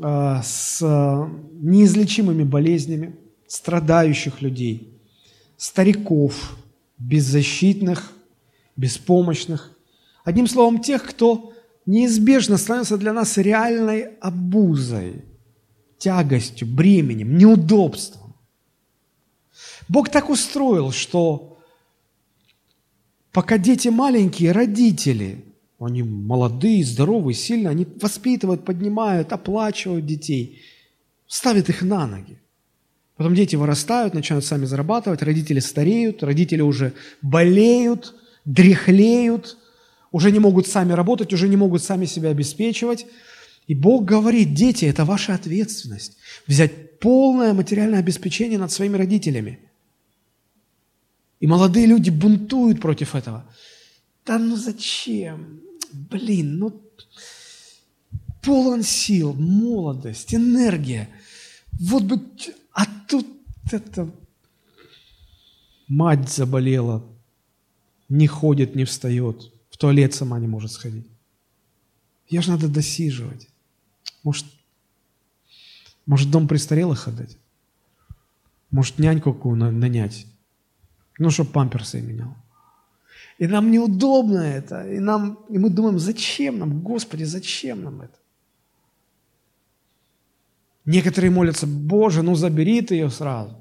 S1: с неизлечимыми болезнями, страдающих людей, стариков, беззащитных, беспомощных. Одним словом, тех, кто неизбежно становится для нас реальной обузой, тягостью, бременем, неудобством. Бог так устроил, что пока дети маленькие, родители, они молодые, здоровые, сильные, они воспитывают, поднимают, оплачивают детей, ставят их на ноги. Потом дети вырастают, начинают сами зарабатывать, родители стареют, родители уже болеют, дряхлеют, уже не могут сами работать, уже не могут сами себя обеспечивать. И Бог говорит, дети, это ваша ответственность. Взять полное материальное обеспечение над своими родителями – и молодые люди бунтуют против этого. Да ну зачем? Блин, ну полон сил, молодость, энергия. Вот бы, а тут это мать заболела, не ходит, не встает, в туалет сама не может сходить. Я же надо досиживать. Может, может дом престарелых отдать? Может, няньку какую нанять? Ну, чтобы памперсы менял. И нам неудобно это. И, нам, и мы думаем, зачем нам, Господи, зачем нам это? Некоторые молятся, Боже, ну забери ты ее сразу.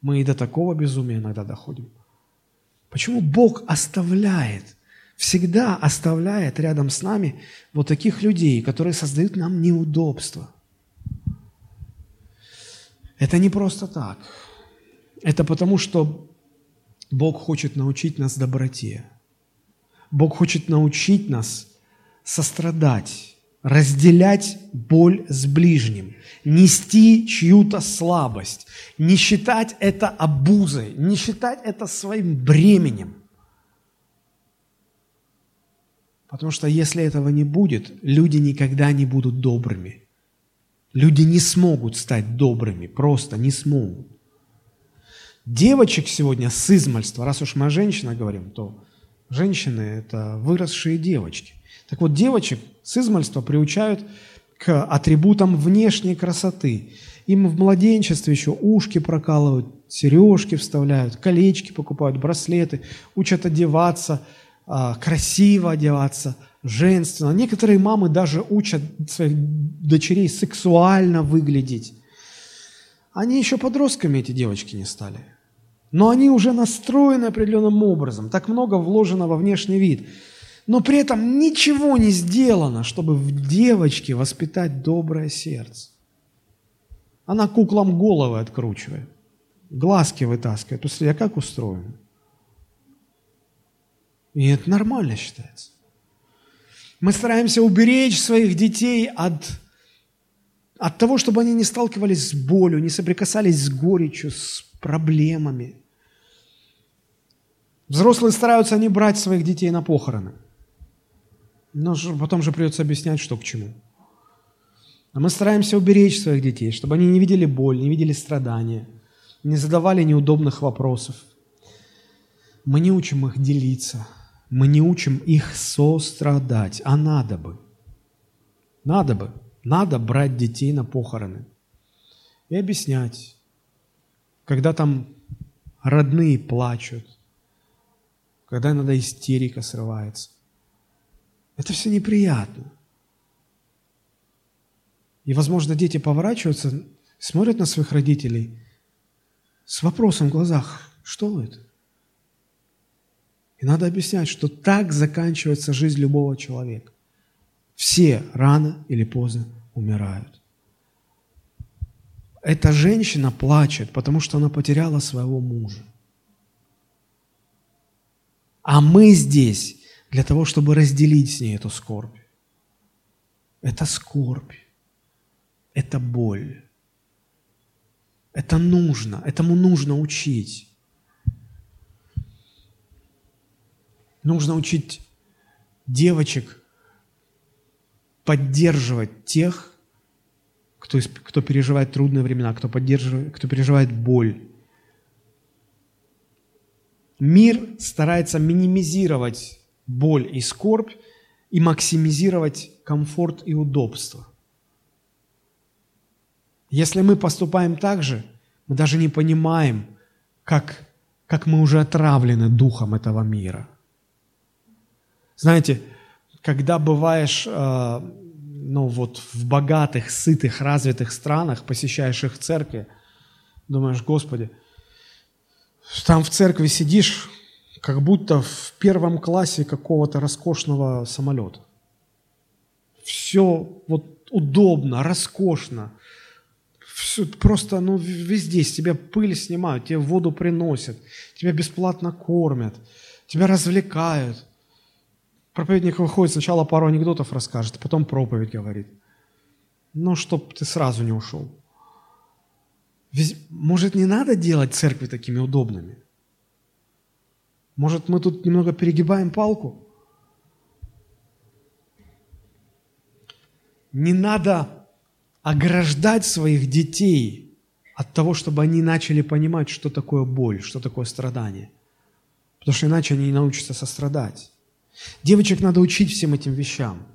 S1: Мы и до такого безумия иногда доходим. Почему Бог оставляет, всегда оставляет рядом с нами вот таких людей, которые создают нам неудобства? Это не просто так. Это потому, что Бог хочет научить нас доброте. Бог хочет научить нас сострадать, разделять боль с ближним, нести чью-то слабость, не считать это обузой, не считать это своим бременем. Потому что если этого не будет, люди никогда не будут добрыми. Люди не смогут стать добрыми, просто не смогут. Девочек сегодня с измальства, раз уж мы о женщинах говорим, то женщины – это выросшие девочки. Так вот, девочек с измальства приучают к атрибутам внешней красоты. Им в младенчестве еще ушки прокалывают, сережки вставляют, колечки покупают, браслеты, учат одеваться, а, красиво одеваться, женственно. Некоторые мамы даже учат своих дочерей сексуально выглядеть. Они еще подростками, эти девочки, не стали. Но они уже настроены определенным образом. Так много вложено во внешний вид. Но при этом ничего не сделано, чтобы в девочке воспитать доброе сердце. Она куклам головы откручивает, глазки вытаскивает. Посмотри, я как устроен? И это нормально считается. Мы стараемся уберечь своих детей от, от того, чтобы они не сталкивались с болью, не соприкасались с горечью, с проблемами. Взрослые стараются не брать своих детей на похороны. Но потом же придется объяснять, что к чему. А мы стараемся уберечь своих детей, чтобы они не видели боль, не видели страдания, не задавали неудобных вопросов. Мы не учим их делиться, мы не учим их сострадать, а надо бы. Надо бы. Надо брать детей на похороны и объяснять, когда там родные плачут, когда иногда истерика срывается. Это все неприятно. И, возможно, дети поворачиваются, смотрят на своих родителей с вопросом в глазах, что это? И надо объяснять, что так заканчивается жизнь любого человека. Все рано или поздно умирают. Эта женщина плачет, потому что она потеряла своего мужа. А мы здесь для того, чтобы разделить с ней эту скорбь. Это скорбь. Это боль. Это нужно. Этому нужно учить. Нужно учить девочек поддерживать тех, кто, кто переживает трудные времена, кто, поддерживает, кто переживает боль. Мир старается минимизировать боль и скорбь и максимизировать комфорт и удобство. Если мы поступаем так же, мы даже не понимаем, как, как мы уже отравлены духом этого мира. Знаете, когда бываешь э, ну вот в богатых, сытых, развитых странах, посещаешь их церкви, думаешь, Господи, там в церкви сидишь, как будто в первом классе какого-то роскошного самолета. Все вот удобно, роскошно. Все, просто ну, везде с тебя пыль снимают, тебе воду приносят, тебя бесплатно кормят, тебя развлекают. Проповедник выходит, сначала пару анекдотов расскажет, потом проповедь говорит. Ну, чтоб ты сразу не ушел. Может, не надо делать церкви такими удобными? Может, мы тут немного перегибаем палку? Не надо ограждать своих детей от того, чтобы они начали понимать, что такое боль, что такое страдание. Потому что иначе они не научатся сострадать. Девочек надо учить всем этим вещам.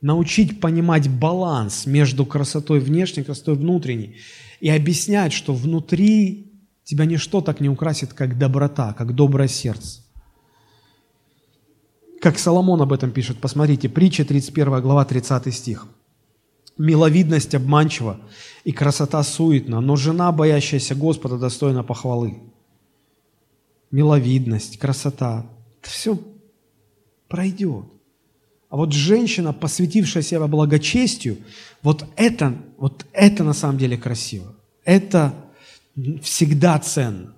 S1: Научить понимать баланс между красотой внешней и красотой внутренней. И объяснять, что внутри тебя ничто так не украсит, как доброта, как доброе сердце. Как Соломон об этом пишет, посмотрите, притча 31 глава 30 стих. «Миловидность обманчива, и красота суетна, но жена, боящаяся Господа, достойна похвалы». Миловидность, красота – это все пройдет. А вот женщина, посвятившая себя благочестию, вот это, вот это на самом деле красиво. Это всегда ценно.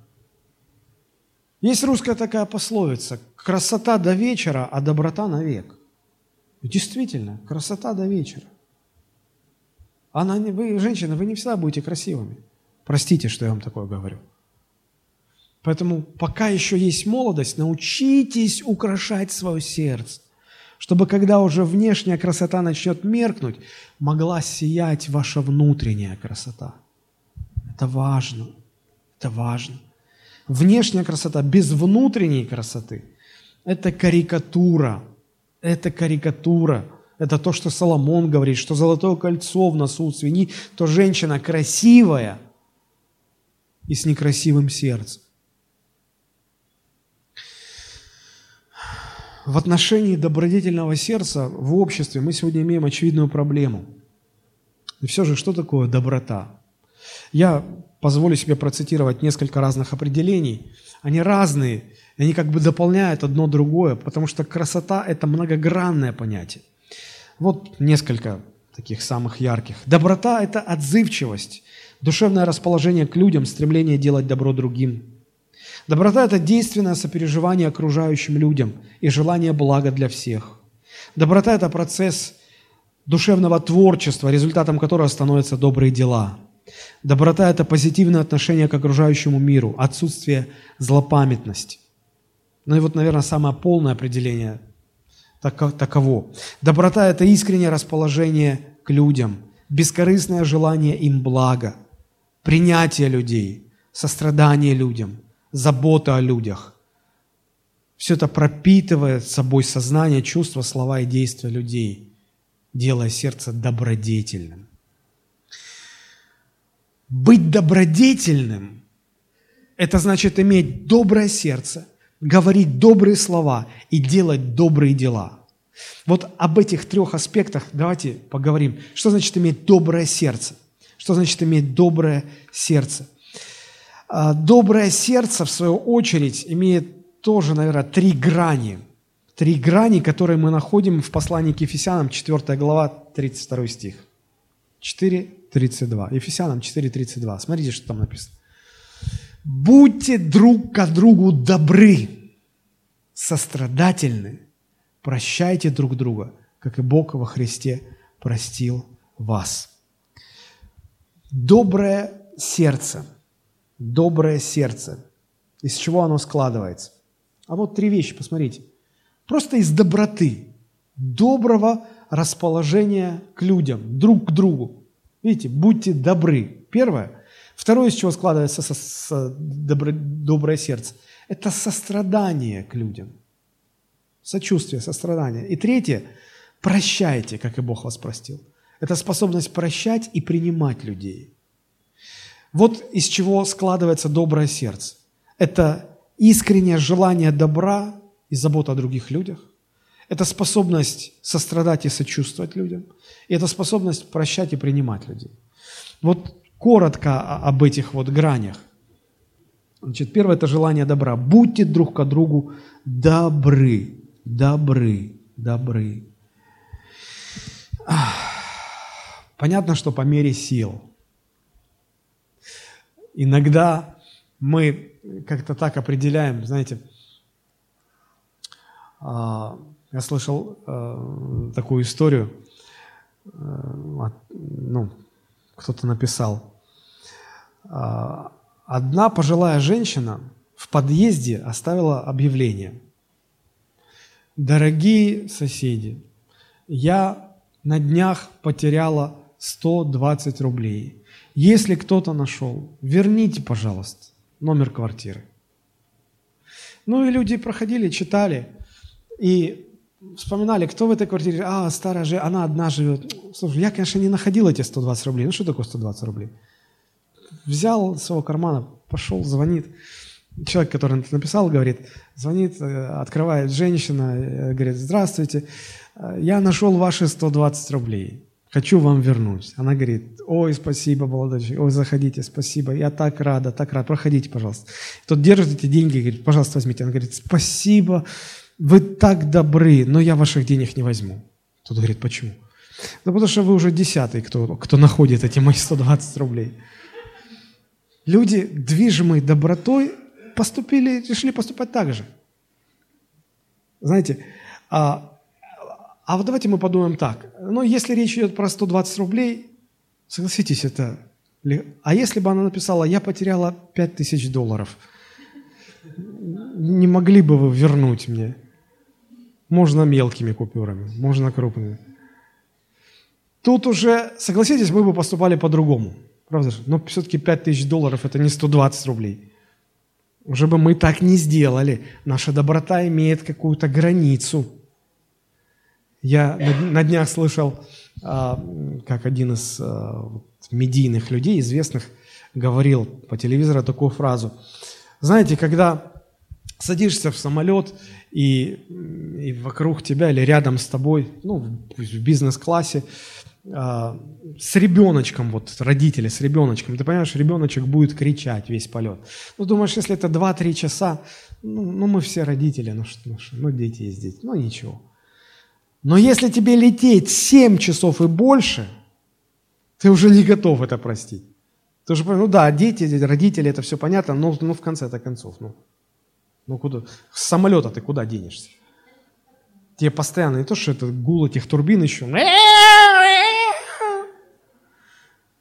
S1: Есть русская такая пословица «красота до вечера, а доброта навек». Действительно, красота до вечера. Она не, вы, женщины, вы не всегда будете красивыми. Простите, что я вам такое говорю. Поэтому пока еще есть молодость, научитесь украшать свое сердце, чтобы когда уже внешняя красота начнет меркнуть, могла сиять ваша внутренняя красота. Это важно. Это важно. Внешняя красота без внутренней красоты – это карикатура. Это карикатура. Это то, что Соломон говорит, что золотое кольцо в носу свиньи, то женщина красивая и с некрасивым сердцем. В отношении добродетельного сердца в обществе мы сегодня имеем очевидную проблему. И все же, что такое доброта? Я позволю себе процитировать несколько разных определений. Они разные, они как бы дополняют одно другое, потому что красота – это многогранное понятие. Вот несколько таких самых ярких. Доброта – это отзывчивость, душевное расположение к людям, стремление делать добро другим. Доброта – это действенное сопереживание окружающим людям и желание блага для всех. Доброта – это процесс душевного творчества, результатом которого становятся добрые дела. Доброта – это позитивное отношение к окружающему миру, отсутствие злопамятности. Ну и вот, наверное, самое полное определение таково. Доброта – это искреннее расположение к людям, бескорыстное желание им блага, принятие людей, сострадание людям, забота о людях. Все это пропитывает собой сознание, чувства, слова и действия людей, делая сердце добродетельным. Быть добродетельным – это значит иметь доброе сердце, говорить добрые слова и делать добрые дела. Вот об этих трех аспектах давайте поговорим. Что значит иметь доброе сердце? Что значит иметь доброе сердце? А, доброе сердце, в свою очередь, имеет тоже, наверное, три грани. Три грани, которые мы находим в послании к Ефесянам, 4 глава, 32 стих. 4, 32. Ефесянам 4, 32. Смотрите, что там написано. Будьте друг к другу добры, сострадательны, прощайте друг друга, как и Бог во Христе простил вас. Доброе сердце. Доброе сердце. Из чего оно складывается? А вот три вещи, посмотрите. Просто из доброты, доброго расположения к людям, друг к другу. Видите, будьте добры. Первое. Второе, из чего складывается со, со, добро, доброе сердце, это сострадание к людям. Сочувствие, сострадание. И третье, прощайте, как и Бог вас простил. Это способность прощать и принимать людей. Вот из чего складывается доброе сердце. Это искреннее желание добра и забота о других людях. Это способность сострадать и сочувствовать людям. И это способность прощать и принимать людей. Вот коротко об этих вот гранях. Значит, первое – это желание добра. Будьте друг к другу добры, добры, добры. Понятно, что по мере сил. Иногда мы как-то так определяем, знаете, а, я слышал э, такую историю, э, ну, кто-то написал. А, одна пожилая женщина в подъезде оставила объявление. Дорогие соседи, я на днях потеряла 120 рублей. Если кто-то нашел, верните, пожалуйста, номер квартиры. Ну и люди проходили, читали и вспоминали, кто в этой квартире. А, старая же, она одна живет. Слушай, я, конечно, не находил эти 120 рублей. Ну что такое 120 рублей? Взял из своего кармана, пошел, звонит. Человек, который это написал, говорит, звонит, э, открывает женщина, э, говорит, здравствуйте, э, я нашел ваши 120 рублей хочу вам вернуть. Она говорит, ой, спасибо, молодой ой, заходите, спасибо, я так рада, так рад, проходите, пожалуйста. Тот держит эти деньги говорит, пожалуйста, возьмите. Она говорит, спасибо, вы так добры, но я ваших денег не возьму. Тот говорит, почему? Ну, потому что вы уже десятый, кто, кто находит эти мои 120 рублей. Люди, движимые добротой, поступили, решили поступать так же. Знаете, а, а вот давайте мы подумаем так. Ну, если речь идет про 120 рублей, согласитесь, это... А если бы она написала, я потеряла 5000 долларов, не могли бы вы вернуть мне? Можно мелкими купюрами, можно крупными. Тут уже, согласитесь, мы бы поступали по-другому. Правда же? Но все-таки 5000 долларов – это не 120 рублей. Уже бы мы так не сделали. Наша доброта имеет какую-то границу. Я на днях слышал, а, как один из а, медийных людей, известных, говорил по телевизору такую фразу. Знаете, когда садишься в самолет, и, и вокруг тебя или рядом с тобой, ну, в бизнес-классе, а, с ребеночком, вот родители с ребеночком, ты понимаешь, ребеночек будет кричать весь полет. Ну, думаешь, если это 2-3 часа, ну, ну, мы все родители, ну что, ну, ну дети есть дети, ну ничего. Но если тебе лететь 7 часов и больше, ты уже не готов это простить. Ты уже ну да, дети, родители, это все понятно, но ну, в конце-то концов, ну, ну куда, с самолета ты куда денешься? Тебе постоянно не то, что это гул этих турбин еще,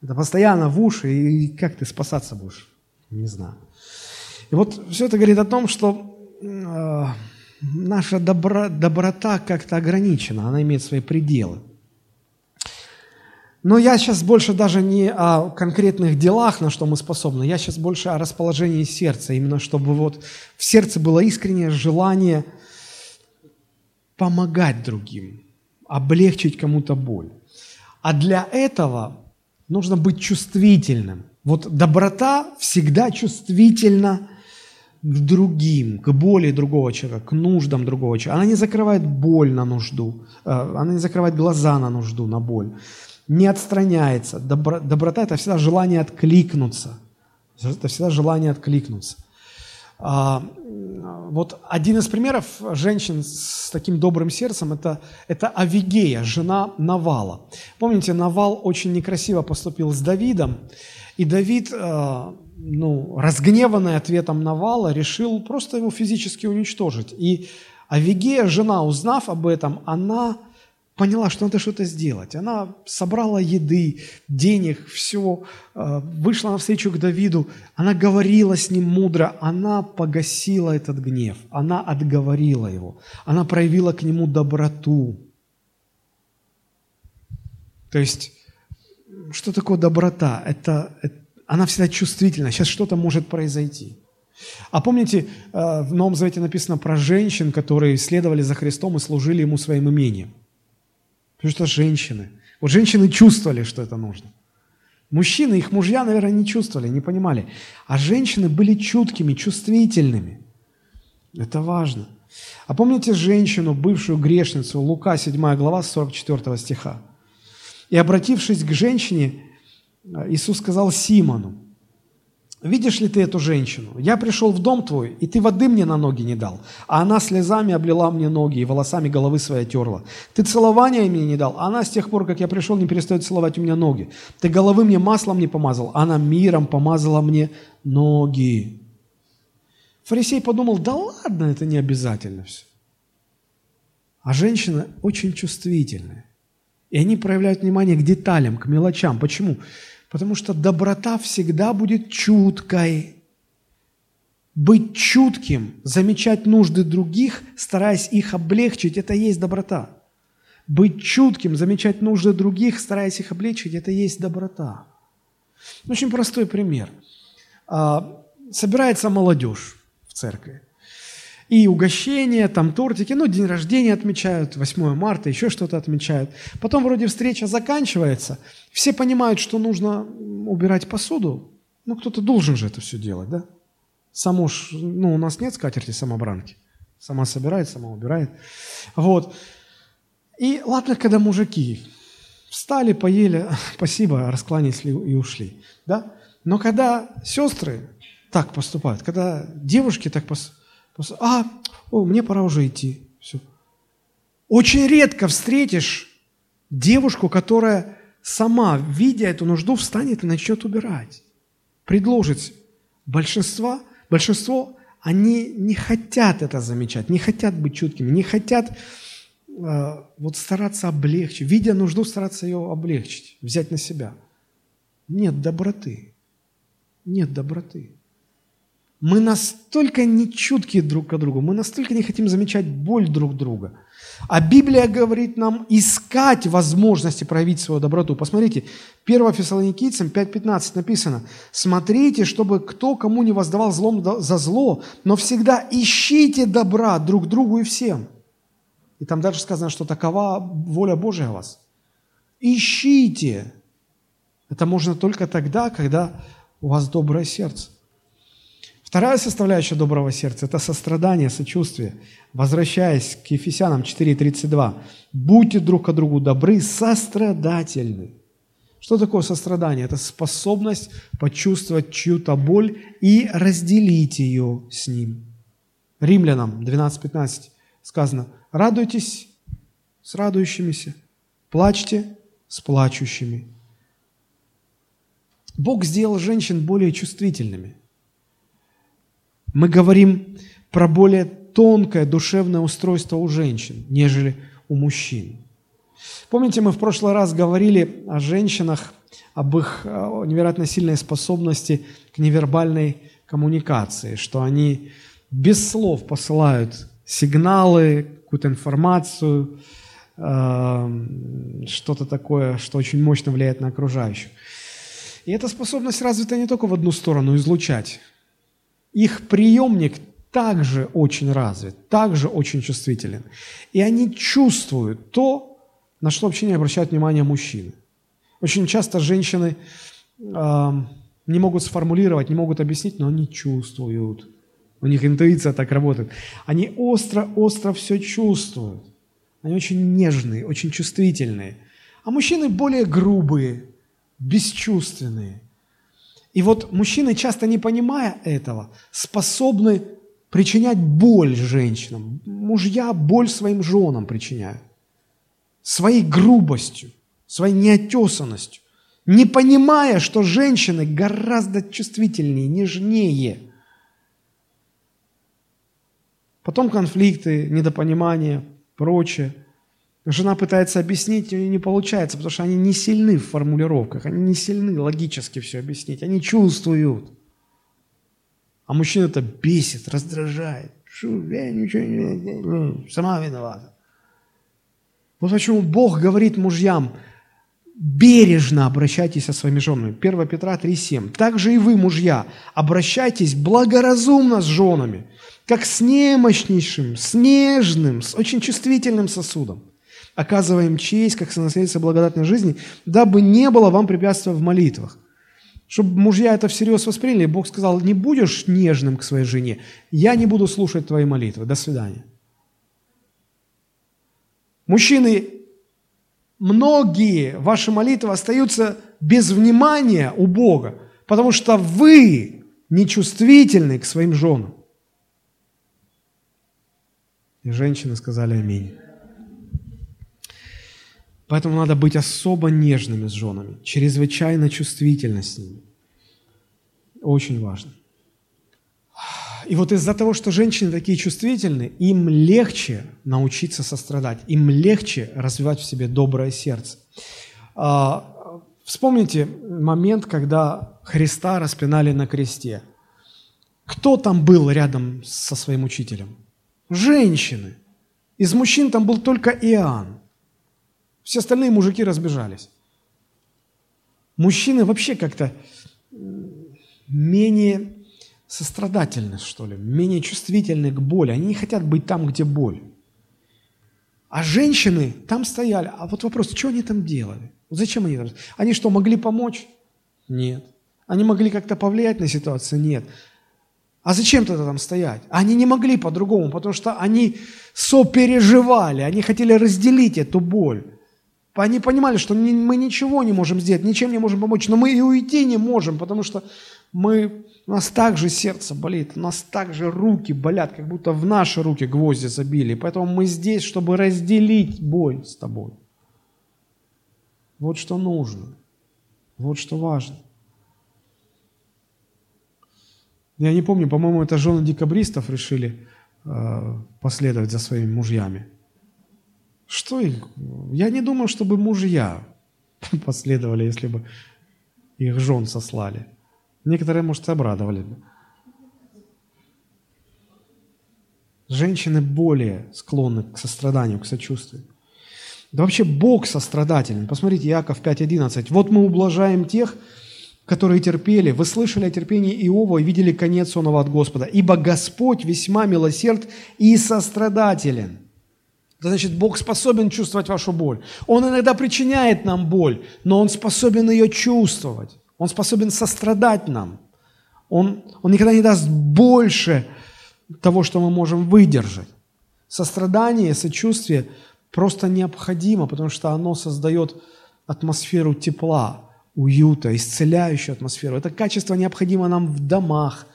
S1: это постоянно в уши, и как ты спасаться будешь? Не знаю. И вот все это говорит о том, что э, наша добро, доброта как-то ограничена, она имеет свои пределы. Но я сейчас больше даже не о конкретных делах, на что мы способны, я сейчас больше о расположении сердца, именно чтобы вот в сердце было искреннее желание помогать другим, облегчить кому-то боль. А для этого нужно быть чувствительным. Вот доброта всегда чувствительна к другим, к боли другого человека, к нуждам другого человека. Она не закрывает боль на нужду, э, она не закрывает глаза на нужду, на боль. Не отстраняется. Добро, доброта – это всегда желание откликнуться. Это всегда желание откликнуться. А, вот один из примеров женщин с таким добрым сердцем это, – это Авигея, жена Навала. Помните, Навал очень некрасиво поступил с Давидом, и Давид, э, ну, разгневанный ответом Навала, решил просто его физически уничтожить. И Авигея, жена, узнав об этом, она поняла, что надо что-то сделать. Она собрала еды, денег, все, э, вышла навстречу к Давиду, она говорила с ним мудро, она погасила этот гнев, она отговорила его, она проявила к нему доброту. То есть, что такое доброта? Это, это она всегда чувствительна, сейчас что-то может произойти. А помните, э, в Новом Завете написано про женщин, которые следовали за Христом и служили Ему своим имением. Потому что женщины. Вот женщины чувствовали, что это нужно. Мужчины, их мужья, наверное, не чувствовали, не понимали. А женщины были чуткими, чувствительными. Это важно. А помните женщину, бывшую грешницу, Лука, 7 глава, 44 стиха? И обратившись к женщине, Иисус сказал Симону, Видишь ли ты эту женщину? Я пришел в дом твой, и ты воды мне на ноги не дал, а она слезами облила мне ноги и волосами головы своей терла. Ты целования мне не дал, а она с тех пор, как я пришел, не перестает целовать у меня ноги. Ты головы мне маслом не помазал, а она миром помазала мне ноги. Фарисей подумал, да ладно, это не обязательно все. А женщины очень чувствительные. И они проявляют внимание к деталям, к мелочам. Почему? Потому что доброта всегда будет чуткой. Быть чутким, замечать нужды других, стараясь их облегчить, это и есть доброта. Быть чутким, замечать нужды других, стараясь их облегчить, это и есть доброта. Очень простой пример. А, собирается молодежь в церкви и угощения, там тортики, ну, день рождения отмечают, 8 марта, еще что-то отмечают. Потом вроде встреча заканчивается, все понимают, что нужно убирать посуду, ну, кто-то должен же это все делать, да? Само ж, ну, у нас нет скатерти самобранки. Сама собирает, сама убирает. Вот. И ладно, когда мужики встали, поели, спасибо, раскланялись и ушли, да? Но когда сестры так поступают, когда девушки так поступают, а, о, мне пора уже идти. Все. Очень редко встретишь девушку, которая сама, видя эту нужду, встанет и начнет убирать. Предложить. Большинство, большинство они не хотят это замечать, не хотят быть чуткими, не хотят э, вот стараться облегчить, видя нужду, стараться ее облегчить, взять на себя. Нет доброты. Нет доброты. Мы настолько нечуткие друг к другу, мы настолько не хотим замечать боль друг друга. А Библия говорит нам искать возможности проявить свою доброту. Посмотрите, 1 Фессалоникийцам 5.15 написано, «Смотрите, чтобы кто кому не воздавал злом за зло, но всегда ищите добра друг другу и всем». И там дальше сказано, что такова воля Божия о вас. Ищите. Это можно только тогда, когда у вас доброе сердце. Вторая составляющая доброго сердца – это сострадание, сочувствие. Возвращаясь к Ефесянам 4.32, «Будьте друг к другу добры, сострадательны». Что такое сострадание? Это способность почувствовать чью-то боль и разделить ее с ним. Римлянам 12.15 сказано, «Радуйтесь с радующимися, плачьте с плачущими». Бог сделал женщин более чувствительными – мы говорим про более тонкое душевное устройство у женщин, нежели у мужчин. Помните, мы в прошлый раз говорили о женщинах, об их э, невероятно сильной способности к невербальной коммуникации, что они без слов посылают сигналы, какую-то информацию, э, что-то такое, что очень мощно влияет на окружающих. И эта способность развита не только в одну сторону, излучать, их приемник также очень развит, также очень чувствителен. И они чувствуют то, на что вообще не обращают внимания мужчины. Очень часто женщины э, не могут сформулировать, не могут объяснить, но они чувствуют. У них интуиция так работает. Они остро-остро все чувствуют. Они очень нежные, очень чувствительные. А мужчины более грубые, бесчувственные – и вот мужчины, часто не понимая этого, способны причинять боль женщинам. Мужья боль своим женам причиняют. Своей грубостью, своей неотесанностью. Не понимая, что женщины гораздо чувствительнее, нежнее. Потом конфликты, недопонимания, прочее. Жена пытается объяснить, и не получается, потому что они не сильны в формулировках, они не сильны логически все объяснить, они чувствуют. А мужчина это бесит, раздражает. Шу, я ничего не... Сама виновата. Вот почему Бог говорит мужьям, бережно обращайтесь со своими женами. 1 Петра 3,7. Также и вы, мужья, обращайтесь благоразумно с женами, как с немощнейшим, с нежным, с очень чувствительным сосудом оказываем честь, как сонаследница благодатной жизни, дабы не было вам препятствия в молитвах. Чтобы мужья это всерьез восприняли, Бог сказал, не будешь нежным к своей жене, я не буду слушать твои молитвы. До свидания. Мужчины, многие ваши молитвы остаются без внимания у Бога, потому что вы нечувствительны к своим женам. И женщины сказали аминь. Поэтому надо быть особо нежными с женами, чрезвычайно чувствительно с ними. Очень важно. И вот из-за того, что женщины такие чувствительные, им легче научиться сострадать, им легче развивать в себе доброе сердце. А, вспомните момент, когда Христа распинали на кресте. Кто там был рядом со своим учителем? Женщины. Из мужчин там был только Иоанн. Все остальные мужики разбежались. Мужчины вообще как-то менее сострадательны, что ли, менее чувствительны к боли. Они не хотят быть там, где боль. А женщины там стояли. А вот вопрос, что они там делали? Зачем они там? Они что, могли помочь? Нет. Они могли как-то повлиять на ситуацию? Нет. А зачем тогда там стоять? Они не могли по-другому, потому что они сопереживали, они хотели разделить эту боль. Они понимали, что мы ничего не можем сделать, ничем не можем помочь, но мы и уйти не можем, потому что мы, у нас также сердце болит, у нас также руки болят, как будто в наши руки гвозди забили. Поэтому мы здесь, чтобы разделить боль с тобой. Вот что нужно. Вот что важно. Я не помню, по-моему, это жены декабристов решили э, последовать за своими мужьями. Что их? Я не думаю, чтобы мужья последовали, если бы их жен сослали. Некоторые, может, обрадовали бы. Женщины более склонны к состраданию, к сочувствию. Да вообще Бог сострадателен. Посмотрите, Иаков 5.11. «Вот мы ублажаем тех, которые терпели. Вы слышали о терпении Иова и видели конец онного от Господа. Ибо Господь весьма милосерд и сострадателен». Значит, Бог способен чувствовать вашу боль. Он иногда причиняет нам боль, но Он способен ее чувствовать. Он способен сострадать нам. Он, он никогда не даст больше того, что мы можем выдержать. Сострадание, сочувствие просто необходимо, потому что оно создает атмосферу тепла, уюта, исцеляющую атмосферу. Это качество необходимо нам в домах,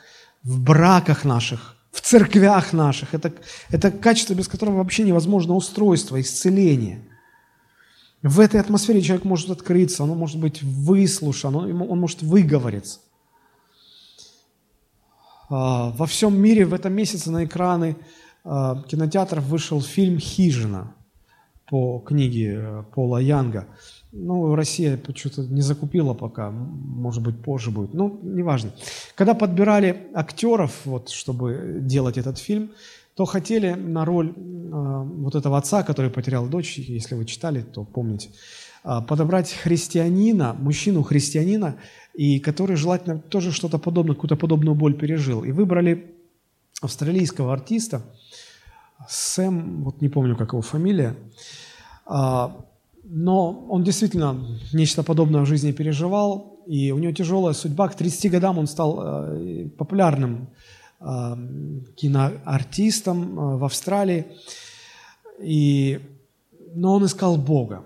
S1: в браках наших, в церквях наших. Это, это качество, без которого вообще невозможно устройство, исцеление. В этой атмосфере человек может открыться, он может быть выслушан, он, он может выговориться. А, во всем мире в этом месяце на экраны а, кинотеатров вышел фильм «Хижина» по книге э, Пола Янга. Ну, Россия что-то не закупила пока, может быть, позже будет. Ну, неважно. Когда подбирали актеров, вот, чтобы делать этот фильм, то хотели на роль э, вот этого отца, который потерял дочь, если вы читали, то помните, э, подобрать христианина, мужчину-христианина, и который желательно тоже что-то подобное, какую-то подобную боль пережил. И выбрали австралийского артиста, Сэм, вот не помню, как его фамилия, э, но он действительно нечто подобное в жизни переживал, и у него тяжелая судьба. К 30 годам он стал э, популярным э, киноартистом э, в Австралии, и, но он искал Бога,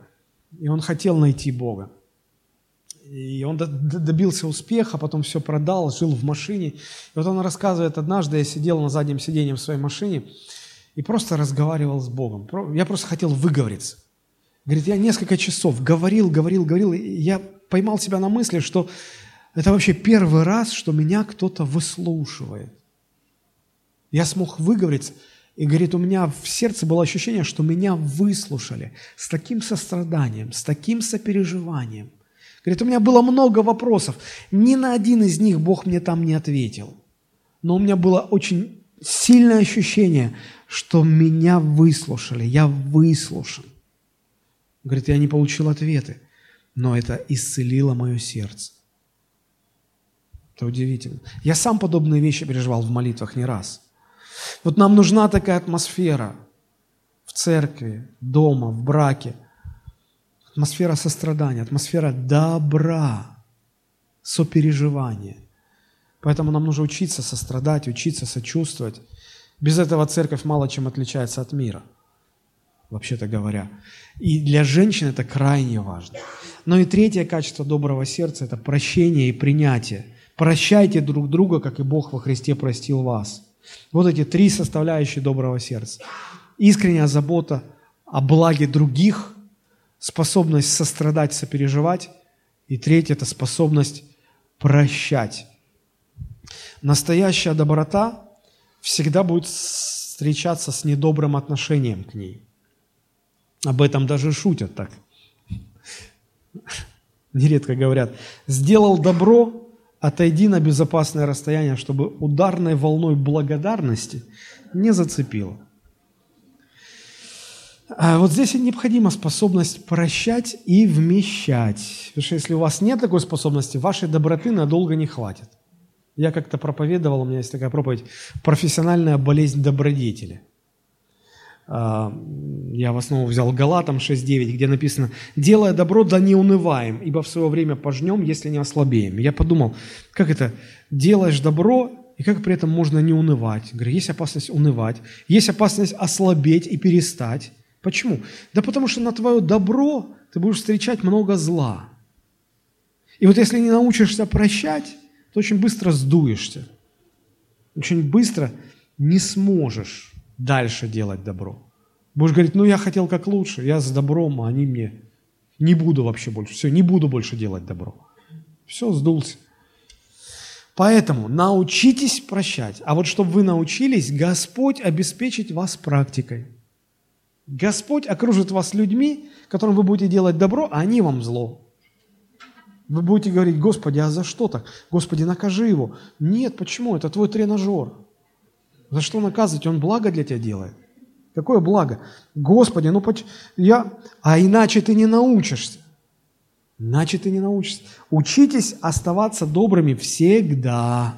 S1: и он хотел найти Бога. И он добился успеха, потом все продал, жил в машине. И вот он рассказывает, однажды я сидел на заднем сиденье в своей машине и просто разговаривал с Богом. Я просто хотел выговориться. Говорит, я несколько часов говорил, говорил, говорил, и я поймал себя на мысли, что это вообще первый раз, что меня кто-то выслушивает. Я смог выговориться, и, говорит, у меня в сердце было ощущение, что меня выслушали с таким состраданием, с таким сопереживанием. Говорит, у меня было много вопросов, ни на один из них Бог мне там не ответил. Но у меня было очень сильное ощущение, что меня выслушали, я выслушан. Говорит, я не получил ответы, но это исцелило мое сердце. Это удивительно. Я сам подобные вещи переживал в молитвах не раз. Вот нам нужна такая атмосфера в церкви, дома, в браке. Атмосфера сострадания, атмосфера добра, сопереживания. Поэтому нам нужно учиться сострадать, учиться сочувствовать. Без этого церковь мало чем отличается от мира – вообще-то говоря. И для женщин это крайне важно. Но и третье качество доброго сердца – это прощение и принятие. Прощайте друг друга, как и Бог во Христе простил вас. Вот эти три составляющие доброго сердца. Искренняя забота о благе других, способность сострадать, сопереживать. И третье – это способность прощать. Настоящая доброта всегда будет встречаться с недобрым отношением к ней – об этом даже шутят так. Нередко говорят, сделал добро, отойди на безопасное расстояние, чтобы ударной волной благодарности не зацепило. А вот здесь необходима способность прощать и вмещать. Потому что если у вас нет такой способности, вашей доброты надолго не хватит. Я как-то проповедовал, у меня есть такая проповедь «Профессиональная болезнь добродетели». А, я в основу взял Галатам 6.9, где написано «Делая добро, да не унываем, ибо в свое время пожнем, если не ослабеем». Я подумал, как это, делаешь добро, и как при этом можно не унывать? Говорю, есть опасность унывать, есть опасность ослабеть и перестать. Почему? Да потому что на твое добро ты будешь встречать много зла. И вот если не научишься прощать, то очень быстро сдуешься. Очень быстро не сможешь дальше делать добро. Будешь говорить, ну я хотел как лучше, я с добром, а они мне не буду вообще больше, все, не буду больше делать добро. Все, сдулся. Поэтому научитесь прощать. А вот чтобы вы научились, Господь обеспечить вас практикой. Господь окружит вас людьми, которым вы будете делать добро, а они вам зло. Вы будете говорить, Господи, а за что так? Господи, накажи его. Нет, почему? Это твой тренажер. За что наказывать? Он благо для тебя делает. Какое благо? Господи, ну я... А иначе ты не научишься. Иначе ты не научишься. Учитесь оставаться добрыми всегда.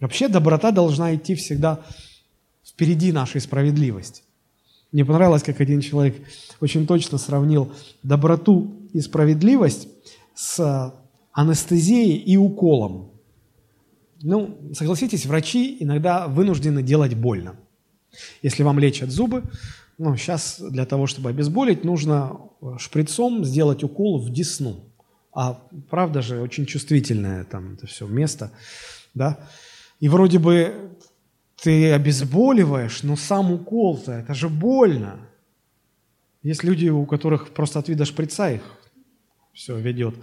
S1: Вообще доброта должна идти всегда впереди нашей справедливости. Мне понравилось, как один человек очень точно сравнил доброту и справедливость с анестезией и уколом. Ну, согласитесь, врачи иногда вынуждены делать больно. Если вам лечат зубы, ну, сейчас для того, чтобы обезболить, нужно шприцом сделать укол в десну. А правда же, очень чувствительное там это все место, да? И вроде бы ты обезболиваешь, но сам укол-то, это же больно. Есть люди, у которых просто от вида шприца их все ведет.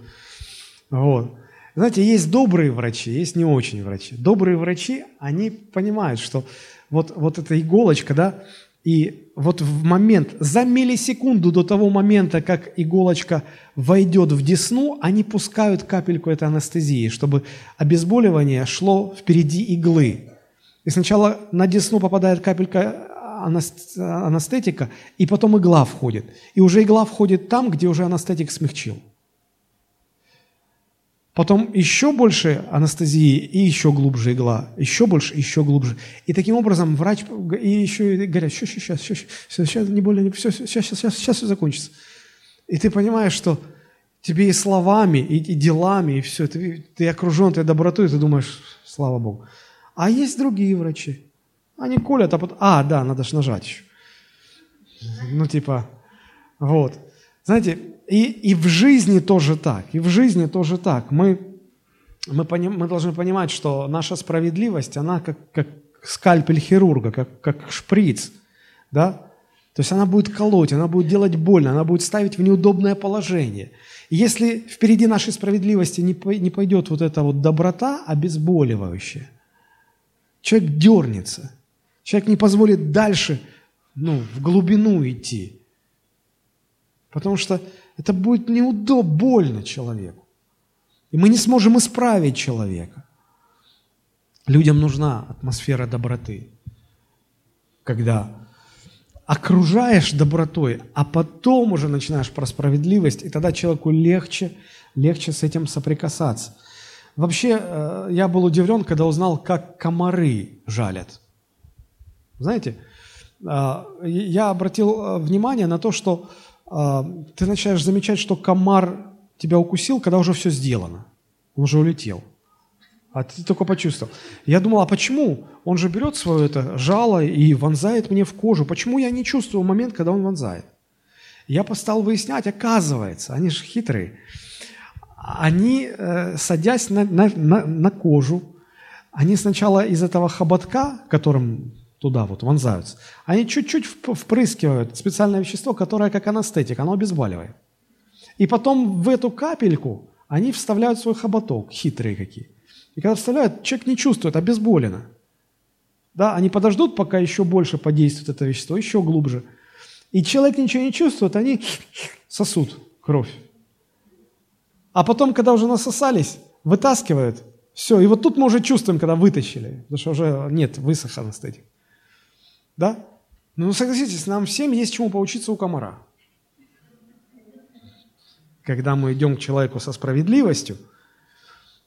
S1: Вот. Знаете, есть добрые врачи, есть не очень врачи. Добрые врачи, они понимают, что вот, вот эта иголочка, да, и вот в момент, за миллисекунду до того момента, как иголочка войдет в десну, они пускают капельку этой анестезии, чтобы обезболивание шло впереди иглы. И сначала на десну попадает капелька анестетика, и потом игла входит. И уже игла входит там, где уже анестетик смягчил. Потом еще больше анестезии и еще глубже игла, еще больше, еще глубже. И таким образом врач и еще и говорят, сейчас, сейчас, сейчас, сейчас, сейчас, не более, все, сейчас, сейчас, сейчас, все закончится. И ты понимаешь, что тебе и словами, и, и делами, и все, ты, ты окружен этой добротой, ты думаешь, слава Богу. А есть другие врачи. Они колят, а потом, а, да, надо же нажать еще. Ну, типа, вот. Знаете, и, и в жизни тоже так, и в жизни тоже так. Мы, мы, поним, мы должны понимать, что наша справедливость, она как, как скальпель хирурга, как, как шприц, да? То есть она будет колоть, она будет делать больно, она будет ставить в неудобное положение. И если впереди нашей справедливости не, не пойдет вот эта вот доброта обезболивающая, человек дернется, человек не позволит дальше ну, в глубину идти. Потому что это будет неудобно, больно человеку. И мы не сможем исправить человека. Людям нужна атмосфера доброты. Когда окружаешь добротой, а потом уже начинаешь про справедливость, и тогда человеку легче, легче с этим соприкасаться. Вообще, э, я был удивлен, когда узнал, как комары жалят. Знаете, э, я обратил э, внимание на то, что ты начинаешь замечать, что комар тебя укусил, когда уже все сделано. Он уже улетел. А ты только почувствовал. Я думал, а почему? Он же берет свое это жало и вонзает мне в кожу. Почему я не чувствую момент, когда он вонзает? Я стал выяснять, оказывается, они же хитрые. Они, э, садясь на, на, на, на кожу, они сначала из этого хоботка, которым туда вот вонзаются, они чуть-чуть впрыскивают специальное вещество, которое как анестетик, оно обезболивает. И потом в эту капельку они вставляют свой хоботок, хитрые какие. И когда вставляют, человек не чувствует, обезболено. Да, они подождут, пока еще больше подействует это вещество, еще глубже. И человек ничего не чувствует, они сосут кровь. А потом, когда уже насосались, вытаскивают, все. И вот тут мы уже чувствуем, когда вытащили, потому что уже нет, высох анестетик. Да? Ну, согласитесь, нам всем есть чему поучиться у комара. Когда мы идем к человеку со справедливостью,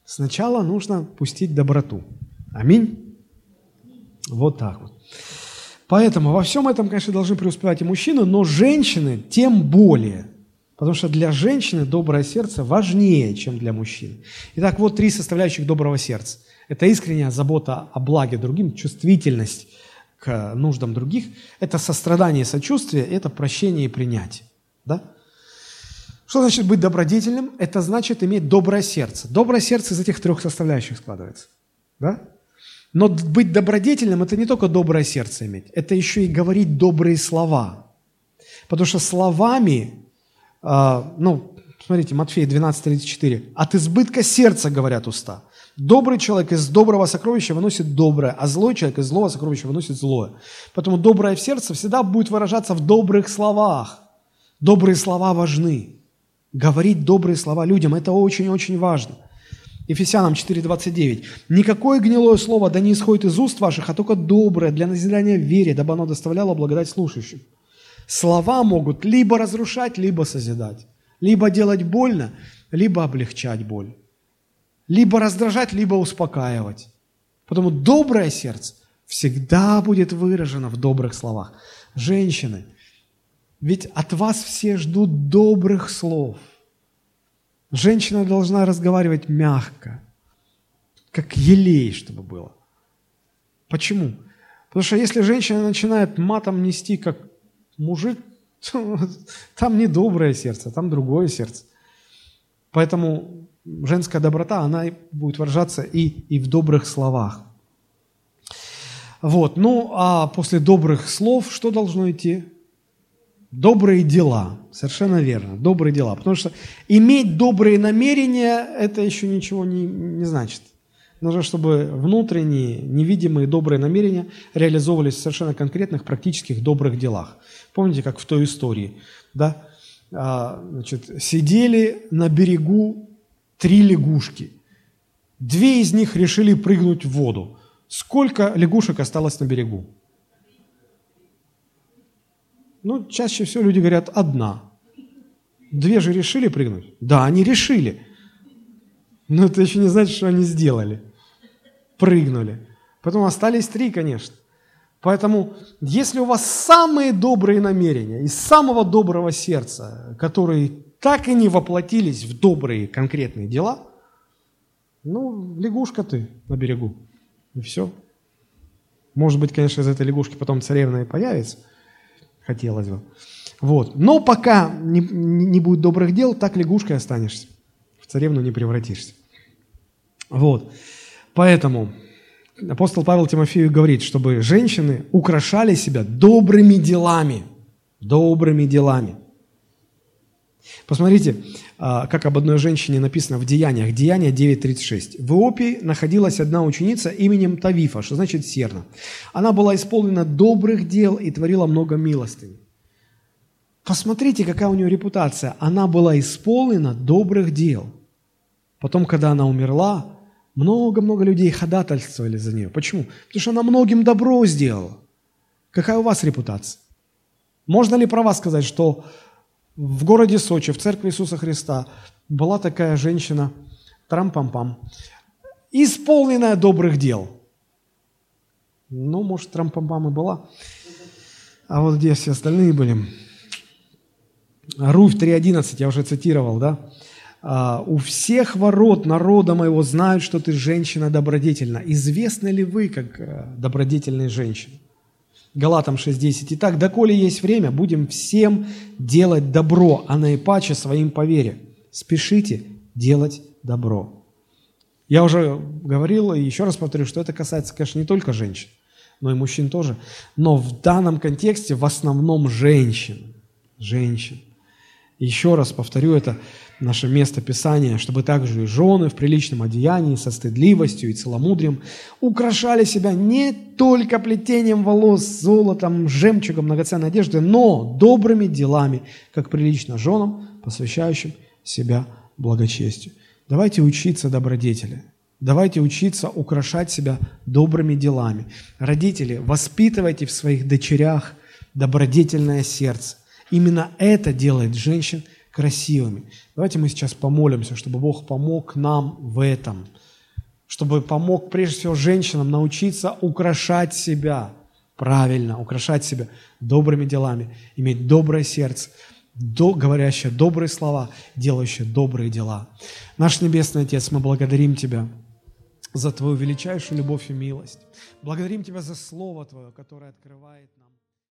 S1: сначала нужно пустить доброту. Аминь. Вот так вот. Поэтому во всем этом, конечно, должны преуспевать и мужчины, но женщины тем более. Потому что для женщины доброе сердце важнее, чем для мужчин. Итак, вот три составляющих доброго сердца. Это искренняя забота о благе другим, чувствительность к нуждам других, это сострадание сочувствие, это прощение и принятие. Да? Что значит быть добродетельным? Это значит иметь доброе сердце. Доброе сердце из этих трех составляющих складывается. Да? Но быть добродетельным – это не только доброе сердце иметь, это еще и говорить добрые слова. Потому что словами, э, ну, Смотрите, Матфея 12:34. От избытка сердца говорят уста. Добрый человек из доброго сокровища выносит доброе, а злой человек из злого сокровища выносит злое. Поэтому доброе в сердце всегда будет выражаться в добрых словах. Добрые слова важны. Говорить добрые слова людям – это очень-очень важно. Ефесянам 4:29. «Никакое гнилое слово да не исходит из уст ваших, а только доброе для назидания в вере, дабы оно доставляло благодать слушающим». Слова могут либо разрушать, либо созидать. Либо делать больно, либо облегчать боль либо раздражать, либо успокаивать. Потому доброе сердце всегда будет выражено в добрых словах. Женщины, ведь от вас все ждут добрых слов. Женщина должна разговаривать мягко, как елей, чтобы было. Почему? Потому что если женщина начинает матом нести, как мужик, там не доброе сердце, там другое сердце. Поэтому женская доброта, она будет выражаться и, и в добрых словах. Вот, ну а после добрых слов что должно идти? Добрые дела, совершенно верно, добрые дела. Потому что иметь добрые намерения, это еще ничего не, не значит. Нужно, чтобы внутренние, невидимые добрые намерения реализовывались в совершенно конкретных, практических добрых делах. Помните, как в той истории, да? А, значит, сидели на берегу три лягушки. Две из них решили прыгнуть в воду. Сколько лягушек осталось на берегу? Ну, чаще всего люди говорят одна. Две же решили прыгнуть? Да, они решили. Но это еще не значит, что они сделали. Прыгнули. Потом остались три, конечно. Поэтому, если у вас самые добрые намерения из самого доброго сердца, которые так и не воплотились в добрые конкретные дела, ну, лягушка ты на берегу, и все. Может быть, конечно, из этой лягушки потом царевна и появится, хотелось бы. Вот. Но пока не, не будет добрых дел, так лягушкой останешься. В царевну не превратишься. Вот. Поэтому апостол Павел Тимофею говорит, чтобы женщины украшали себя добрыми делами. Добрыми делами. Посмотрите, а, как об одной женщине написано в Деяниях, Деяния 9.36. В Иопии находилась одна ученица именем Тавифа, что значит серна. Она была исполнена добрых дел и творила много милостынь. Посмотрите, какая у нее репутация. Она была исполнена добрых дел. Потом, когда она умерла, много-много людей ходатайствовали за нее. Почему? Потому что она многим добро сделала. Какая у вас репутация? Можно ли про вас сказать, что в городе Сочи, в церкви Иисуса Христа, была такая женщина, трам-пам-пам, исполненная добрых дел. Ну, может, трам-пам-пам и была. А вот где все остальные были? Руфь 3.11, я уже цитировал, да? А, «У всех ворот народа моего знают, что ты женщина добродетельна. Известны ли вы, как э, добродетельные женщины?» Галатам 6.10. «Итак, доколе есть время, будем всем делать добро, а наипаче своим по вере. Спешите делать добро». Я уже говорил и еще раз повторю, что это касается, конечно, не только женщин, но и мужчин тоже. Но в данном контексте в основном женщин. Женщин. Еще раз повторю, это наше место Писания, чтобы также и жены в приличном одеянии, со стыдливостью и целомудрием украшали себя не только плетением волос, золотом, жемчугом, многоценной одежды, но добрыми делами, как прилично женам, посвящающим себя благочестию. Давайте учиться добродетели. Давайте учиться украшать себя добрыми делами. Родители, воспитывайте в своих дочерях добродетельное сердце. Именно это делает женщин красивыми. Давайте мы сейчас помолимся, чтобы Бог помог нам в этом, чтобы помог прежде всего женщинам научиться украшать себя правильно, украшать себя добрыми делами, иметь доброе сердце, до, говорящее добрые слова, делающее добрые дела. Наш Небесный Отец, мы благодарим Тебя за Твою величайшую любовь и милость. Благодарим Тебя за Слово Твое, которое открывает.